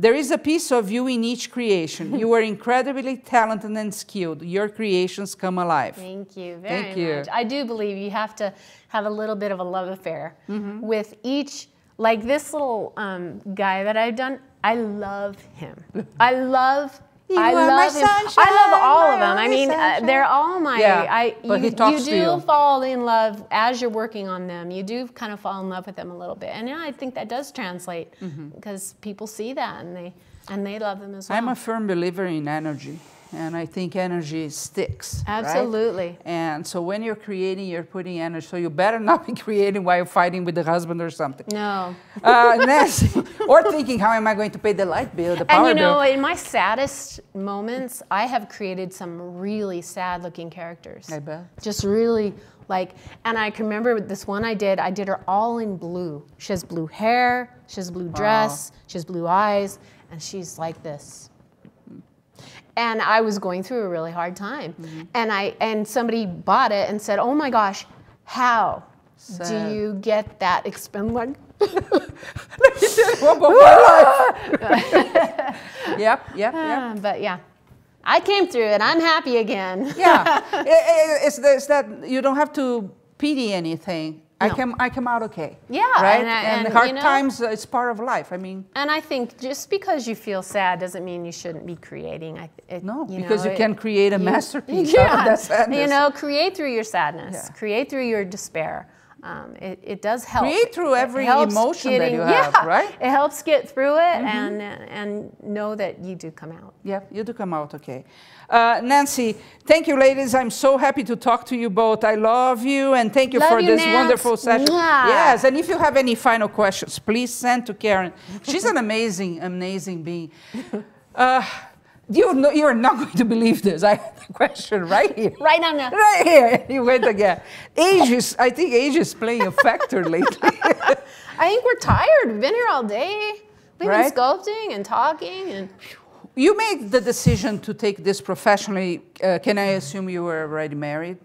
There is a piece of you in each creation. you are incredibly talented and skilled. Your creations come alive. Thank you very Thank you. much. I do believe you have to have a little bit of a love affair mm-hmm. with each, like this little um, guy that I've done. I love him. I love you I love him. Sunshine, I love all of them. I mean, uh, they're all my. Yeah, I, but you, he talks you do you. fall in love as you're working on them. You do kind of fall in love with them a little bit, and yeah, I think that does translate mm-hmm. because people see that and they and they love them as well. I'm a firm believer in energy and I think energy sticks. Absolutely. Right? And so when you're creating, you're putting energy. So you better not be creating while you're fighting with the husband or something. No. Uh, Nancy, or thinking, how am I going to pay the light bill, the power bill? And you know, bill? in my saddest moments, I have created some really sad-looking characters. I bet. Just really like, and I can remember this one I did. I did her all in blue. She has blue hair. She has blue dress. She has blue eyes, and she's like this and I was going through a really hard time. Mm-hmm. And I and somebody bought it and said, "Oh my gosh, how Sad. do you get that expensive?" Like, yep, yep, yep. Uh, but yeah. I came through and I'm happy again. yeah, it, it, it's, it's that you don't have to pity anything I come I come out okay. Yeah, right. And, and, and hard you know, times, uh, it's part of life. I mean. And I think just because you feel sad doesn't mean you shouldn't be creating. I, it, no, you because know, you can create a you, masterpiece yeah, out of that sadness. You know, create through your sadness, yeah. create through your despair. Um, it, it, does help. Create through every emotion getting, that you have, yeah, right? It helps get through it mm-hmm. and and know that you do come out. Yeah, you do come out okay. Uh, Nancy, thank you, ladies. I'm so happy to talk to you both. I love you and thank you love for you, this Nance. wonderful session. Yeah. Yes, and if you have any final questions, please send to Karen. She's an amazing, amazing being. Uh, you know, you're not going to believe this. I have a question right here. Right now, now. Right here. You went again. Age is, I think age is playing a factor lately. I think we're tired. We've been here all day. We've right? been sculpting and talking and. You made the decision to take this professionally. Uh, can I assume you were already married?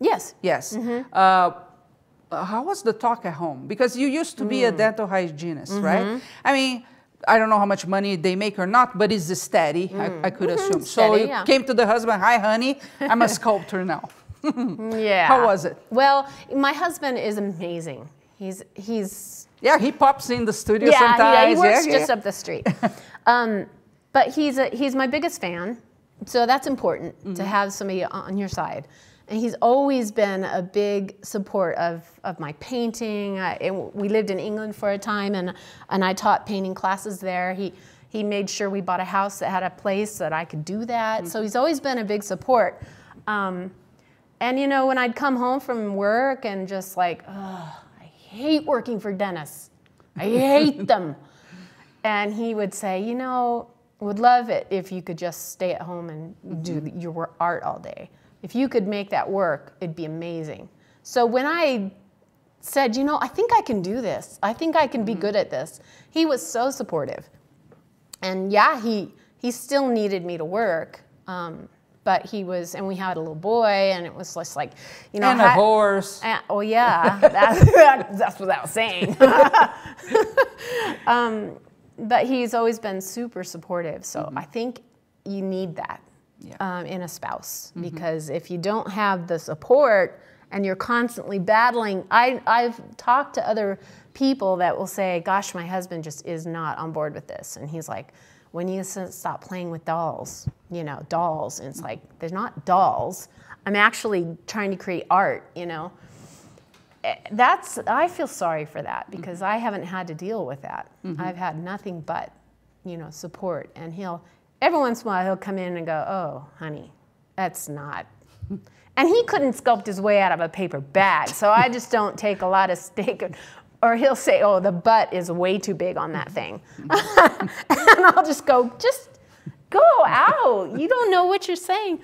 Yes. Yes. Mm-hmm. Uh, how was the talk at home? Because you used to be mm. a dental hygienist, mm-hmm. right? I mean, I don't know how much money they make or not, but it's steady, mm. I, I, could mm-hmm. assume. Steady, so you yeah. came to the husband, hi, honey, I'm a sculptor now. yeah. How was it? Well, my husband is amazing. He's he's yeah. He pops in the studio yeah, sometimes. Yeah, he works yeah, just up the street. um, but he's a, he's my biggest fan, so that's important mm -hmm. to have somebody on your side. And he's always been a big support of, of my painting. I, we lived in England for a time, and, and I taught painting classes there. He, he made sure we bought a house that had a place that I could do that. Mm -hmm. So he's always been a big support. Um, and you know, when I'd come home from work and just like, oh, I hate working for dentists. I hate them. And he would say, you know, would love it if you could just stay at home and do mm-hmm. your art all day. If you could make that work, it'd be amazing. So when I said, you know, I think I can do this. I think I can be mm-hmm. good at this. He was so supportive. And yeah, he he still needed me to work. Um, but he was, and we had a little boy, and it was just like, you know, and a horse. And, oh yeah, that, that's what I was saying. um, but he's always been super supportive, so mm-hmm. I think you need that yeah. um, in a spouse mm-hmm. because if you don't have the support and you're constantly battling, I, I've talked to other people that will say, "Gosh, my husband just is not on board with this," and he's like when you stop playing with dolls, you know, dolls, and it's like, they're not dolls. I'm actually trying to create art, you know. Eh, that's, I feel sorry for that because I haven't had to deal with that. Mm-hmm. I've had nothing but, you know, support. And he'll, every once in a while, he'll come in and go, oh, honey, that's not. And he couldn't sculpt his way out of a paper bag, so I just don't take a lot of stake or he'll say, "Oh, the butt is way too big on that thing," and I'll just go, "Just go out. You don't know what you're saying."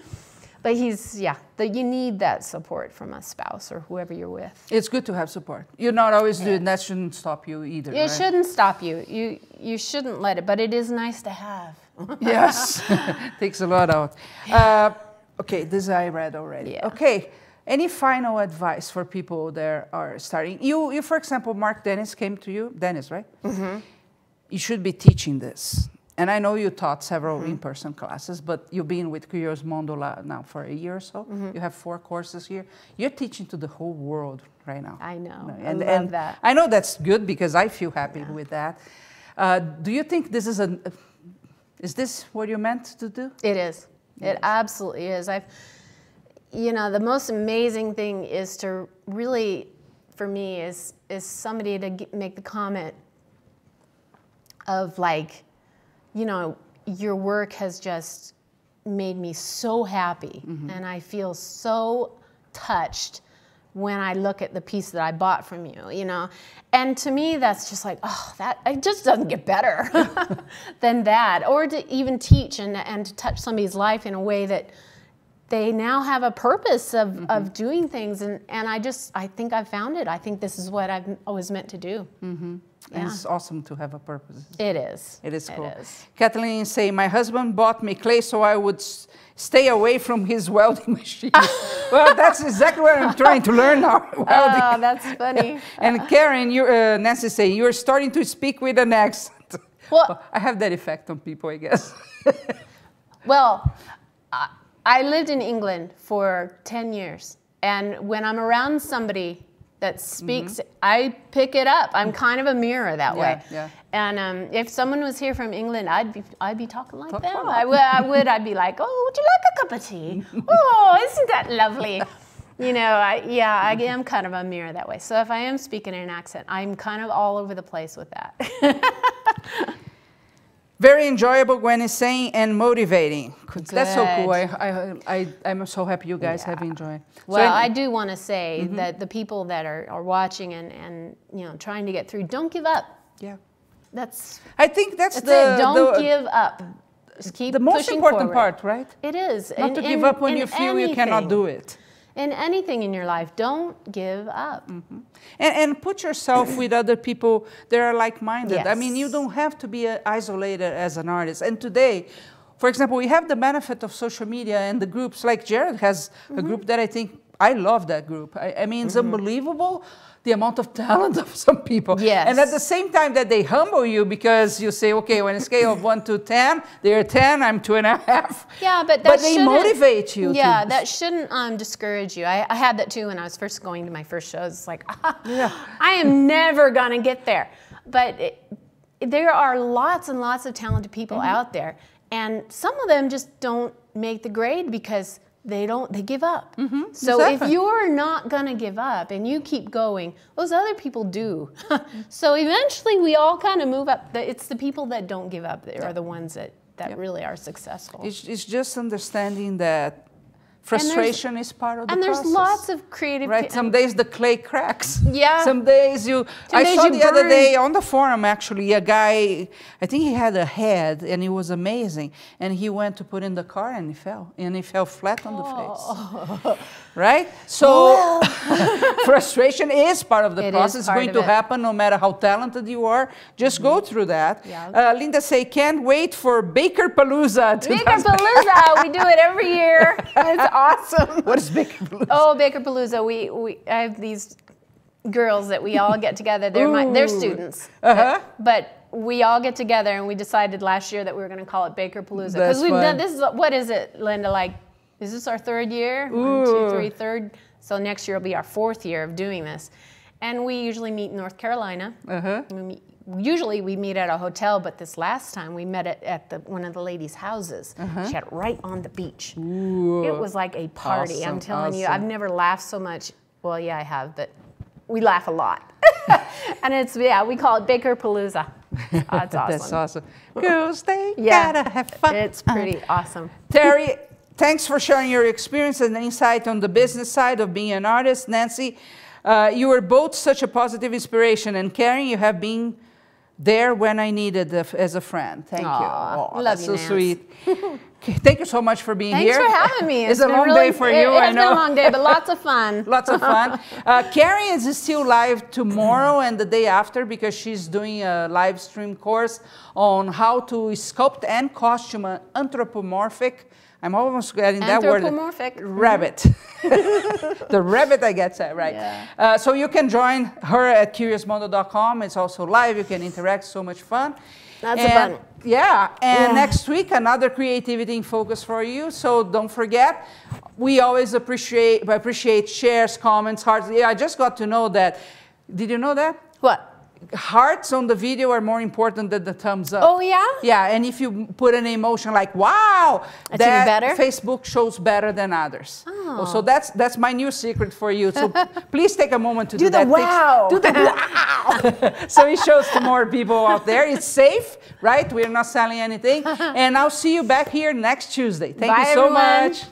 But he's yeah, that you need that support from a spouse or whoever you're with. It's good to have support. You're not always yeah. doing that shouldn't stop you either. It right? shouldn't stop you. You you shouldn't let it, but it is nice to have. yes, takes a lot out. Uh, okay, this I read already. Yeah. Okay. Any final advice for people that are starting? You, you for example, Mark Dennis came to you. Dennis, right? Mm-hmm. You should be teaching this. And I know you taught several mm-hmm. in-person classes, but you've been with Curious Mondo now for a year or so. Mm-hmm. You have four courses here. You're teaching to the whole world right now. I know. And, I love and that. I know that's good because I feel happy yeah. with that. Uh, do you think this is a? Is this what you're meant to do? It is. It, it absolutely is. I've you know, the most amazing thing is to really, for me, is is somebody to make the comment of like, you know, your work has just made me so happy, mm-hmm. and I feel so touched when I look at the piece that I bought from you, you know. And to me, that's just like, oh, that it just doesn't get better than that. Or to even teach and, and to touch somebody's life in a way that they now have a purpose of, mm-hmm. of doing things. And, and i just i think i found it. I think this is what i've always meant to do. Mm-hmm. yeah. it's awesome to have a purpose. It is. It is cool. it is. kathleen say my husband bought me clay so i would s- stay away from his welding machine. Well that's exactly what i'm trying to learn now. Welding. oh that's funny. And karen you uh, nancy say you're starting to speak with an accent. Well i have that effect on people i guess. Well I lived in England for 10 years. And when I'm around somebody that speaks, mm-hmm. I pick it up. I'm kind of a mirror that yeah, way. Yeah. And um, if someone was here from England, I'd be I'd be talking like Talk them. I would, I would. I'd be like, "Oh, would you like a cup of tea? oh, isn't that lovely?" You know, I, yeah, I am kind of a mirror that way. So if I am speaking in an accent, I'm kind of all over the place with that. Very enjoyable, Gwen is saying, and motivating. Good. That's so cool. I, I, I, I'm so happy you guys yeah. have enjoyed. Well, so I, I, do want to say mm-hmm. that the people that are, are watching and, and you know trying to get through, don't give up. Yeah. That's. I think that's, that's the. It. Don't the, give up. Just keep the most important forward. part, right? It is. Not in, to give in, up when you feel anything. you cannot do it in anything in your life. Don't give up. Mm-hmm. And, and, put yourself with other people that are like minded. Yes. I mean, you don't have to be uh, isolated as an artist. And today, for example, we have the benefit of social media and the groups, like Jared has mm-hmm. a group that I think I love that group. I, I mean, it's mm-hmm. unbelievable the amount of talent of some people. Yes. And at the same time that they humble you because you say, okay, on a scale of one to 10, they're 10, I'm two and a half. Yeah, but But they motivate you. Yeah, to... that shouldn't um, discourage you. I, I, had that too when I was first going to my first shows. It's like, ah, yeah. I am never going to get there. But it, there are lots and lots of talented people mm-hmm. out there. And some of them just don't make the grade because they don't they give up. Mm-hmm, so exactly. if you're not going to give up and you keep going those other people do. So eventually we all kind of move up. It's the people that don't give up that are the ones that that yep. really are successful. It's, it's just understanding that Frustration is part of the and process. And there's lots of creative. Right. Some days the clay cracks. Yeah. Some days you. Some I days saw the burn. other day on the forum actually a guy. I think he had a head and it was amazing. And he went to put in the car and he fell and he fell flat on the oh. face. right. So frustration is part of the it process. It's going to it. happen no matter how talented you are. Just mm -hmm. go mm-hmm. through that. Yeah. Uh, Linda say can't wait for Baker Palooza. Baker Palooza. we do it every year. It's awesome. What is Baker Palooza? Oh, Baker Palooza. We, we I have these girls that we all get together. They're my, they're students. Uh-huh. But, but we all get together and we decided last year that we were going to call it Baker Palooza because we've fun. done this. Is what is it, Linda? Like, is this our third year? Ooh. One, two, three, third. So next year will be our fourth year of doing this, and we usually meet in North Carolina. Uh-huh. We meet usually we meet at a hotel, but this last time we met at, at the, one of the ladies' houses. Uh-huh. She had it right on the beach. Ooh. It was like a party. Awesome, I'm telling awesome. you, I've never laughed so much. Well, yeah, I have, but we laugh a lot. and it's yeah, we call it Baker Palooza. Oh, that's awesome. that's awesome. Girls, they yeah, gotta have fun. It's pretty awesome. Terry, thanks for sharing your experience and insight on the business side of being an artist. Nancy, uh, you are both such a positive inspiration, and Karen, you have been there when I needed as a friend. Thank Aww, you. Oh, love you, so Nance. sweet. Thank you so much for being Thanks here. Thanks for having me. It's, it's a long really, day for you, it, I know. It's been a long day, but lots of fun. lots of fun. Uh, Carrie is still live tomorrow and the day after because she's doing a live stream course on how to sculpt and costume an anthropomorphic I'm almost getting that word. Anthropomorphic. Rabbit. the rabbit, I get that right. Yeah. Uh, so you can join her at curiousmondo.com. It's also live. You can interact. So much fun. That's and, fun. Yeah. And yeah. next week, another creativity in focus for you. So don't forget, we always appreciate appreciate shares, comments, hearts. Yeah, I just got to know that. Did you know that? What? Hearts on the video are more important than the thumbs up. Oh yeah? Yeah, and if you put an emotion like wow, that's that better? Facebook shows better than others. Oh. So that's that's my new secret for you. So please take a moment to do, that. do that. Wow. Do the wow. so it shows to more people out there. It's safe, right? We're not selling anything. and I'll see you back here next Tuesday. Thank Bye, you so everyone. much.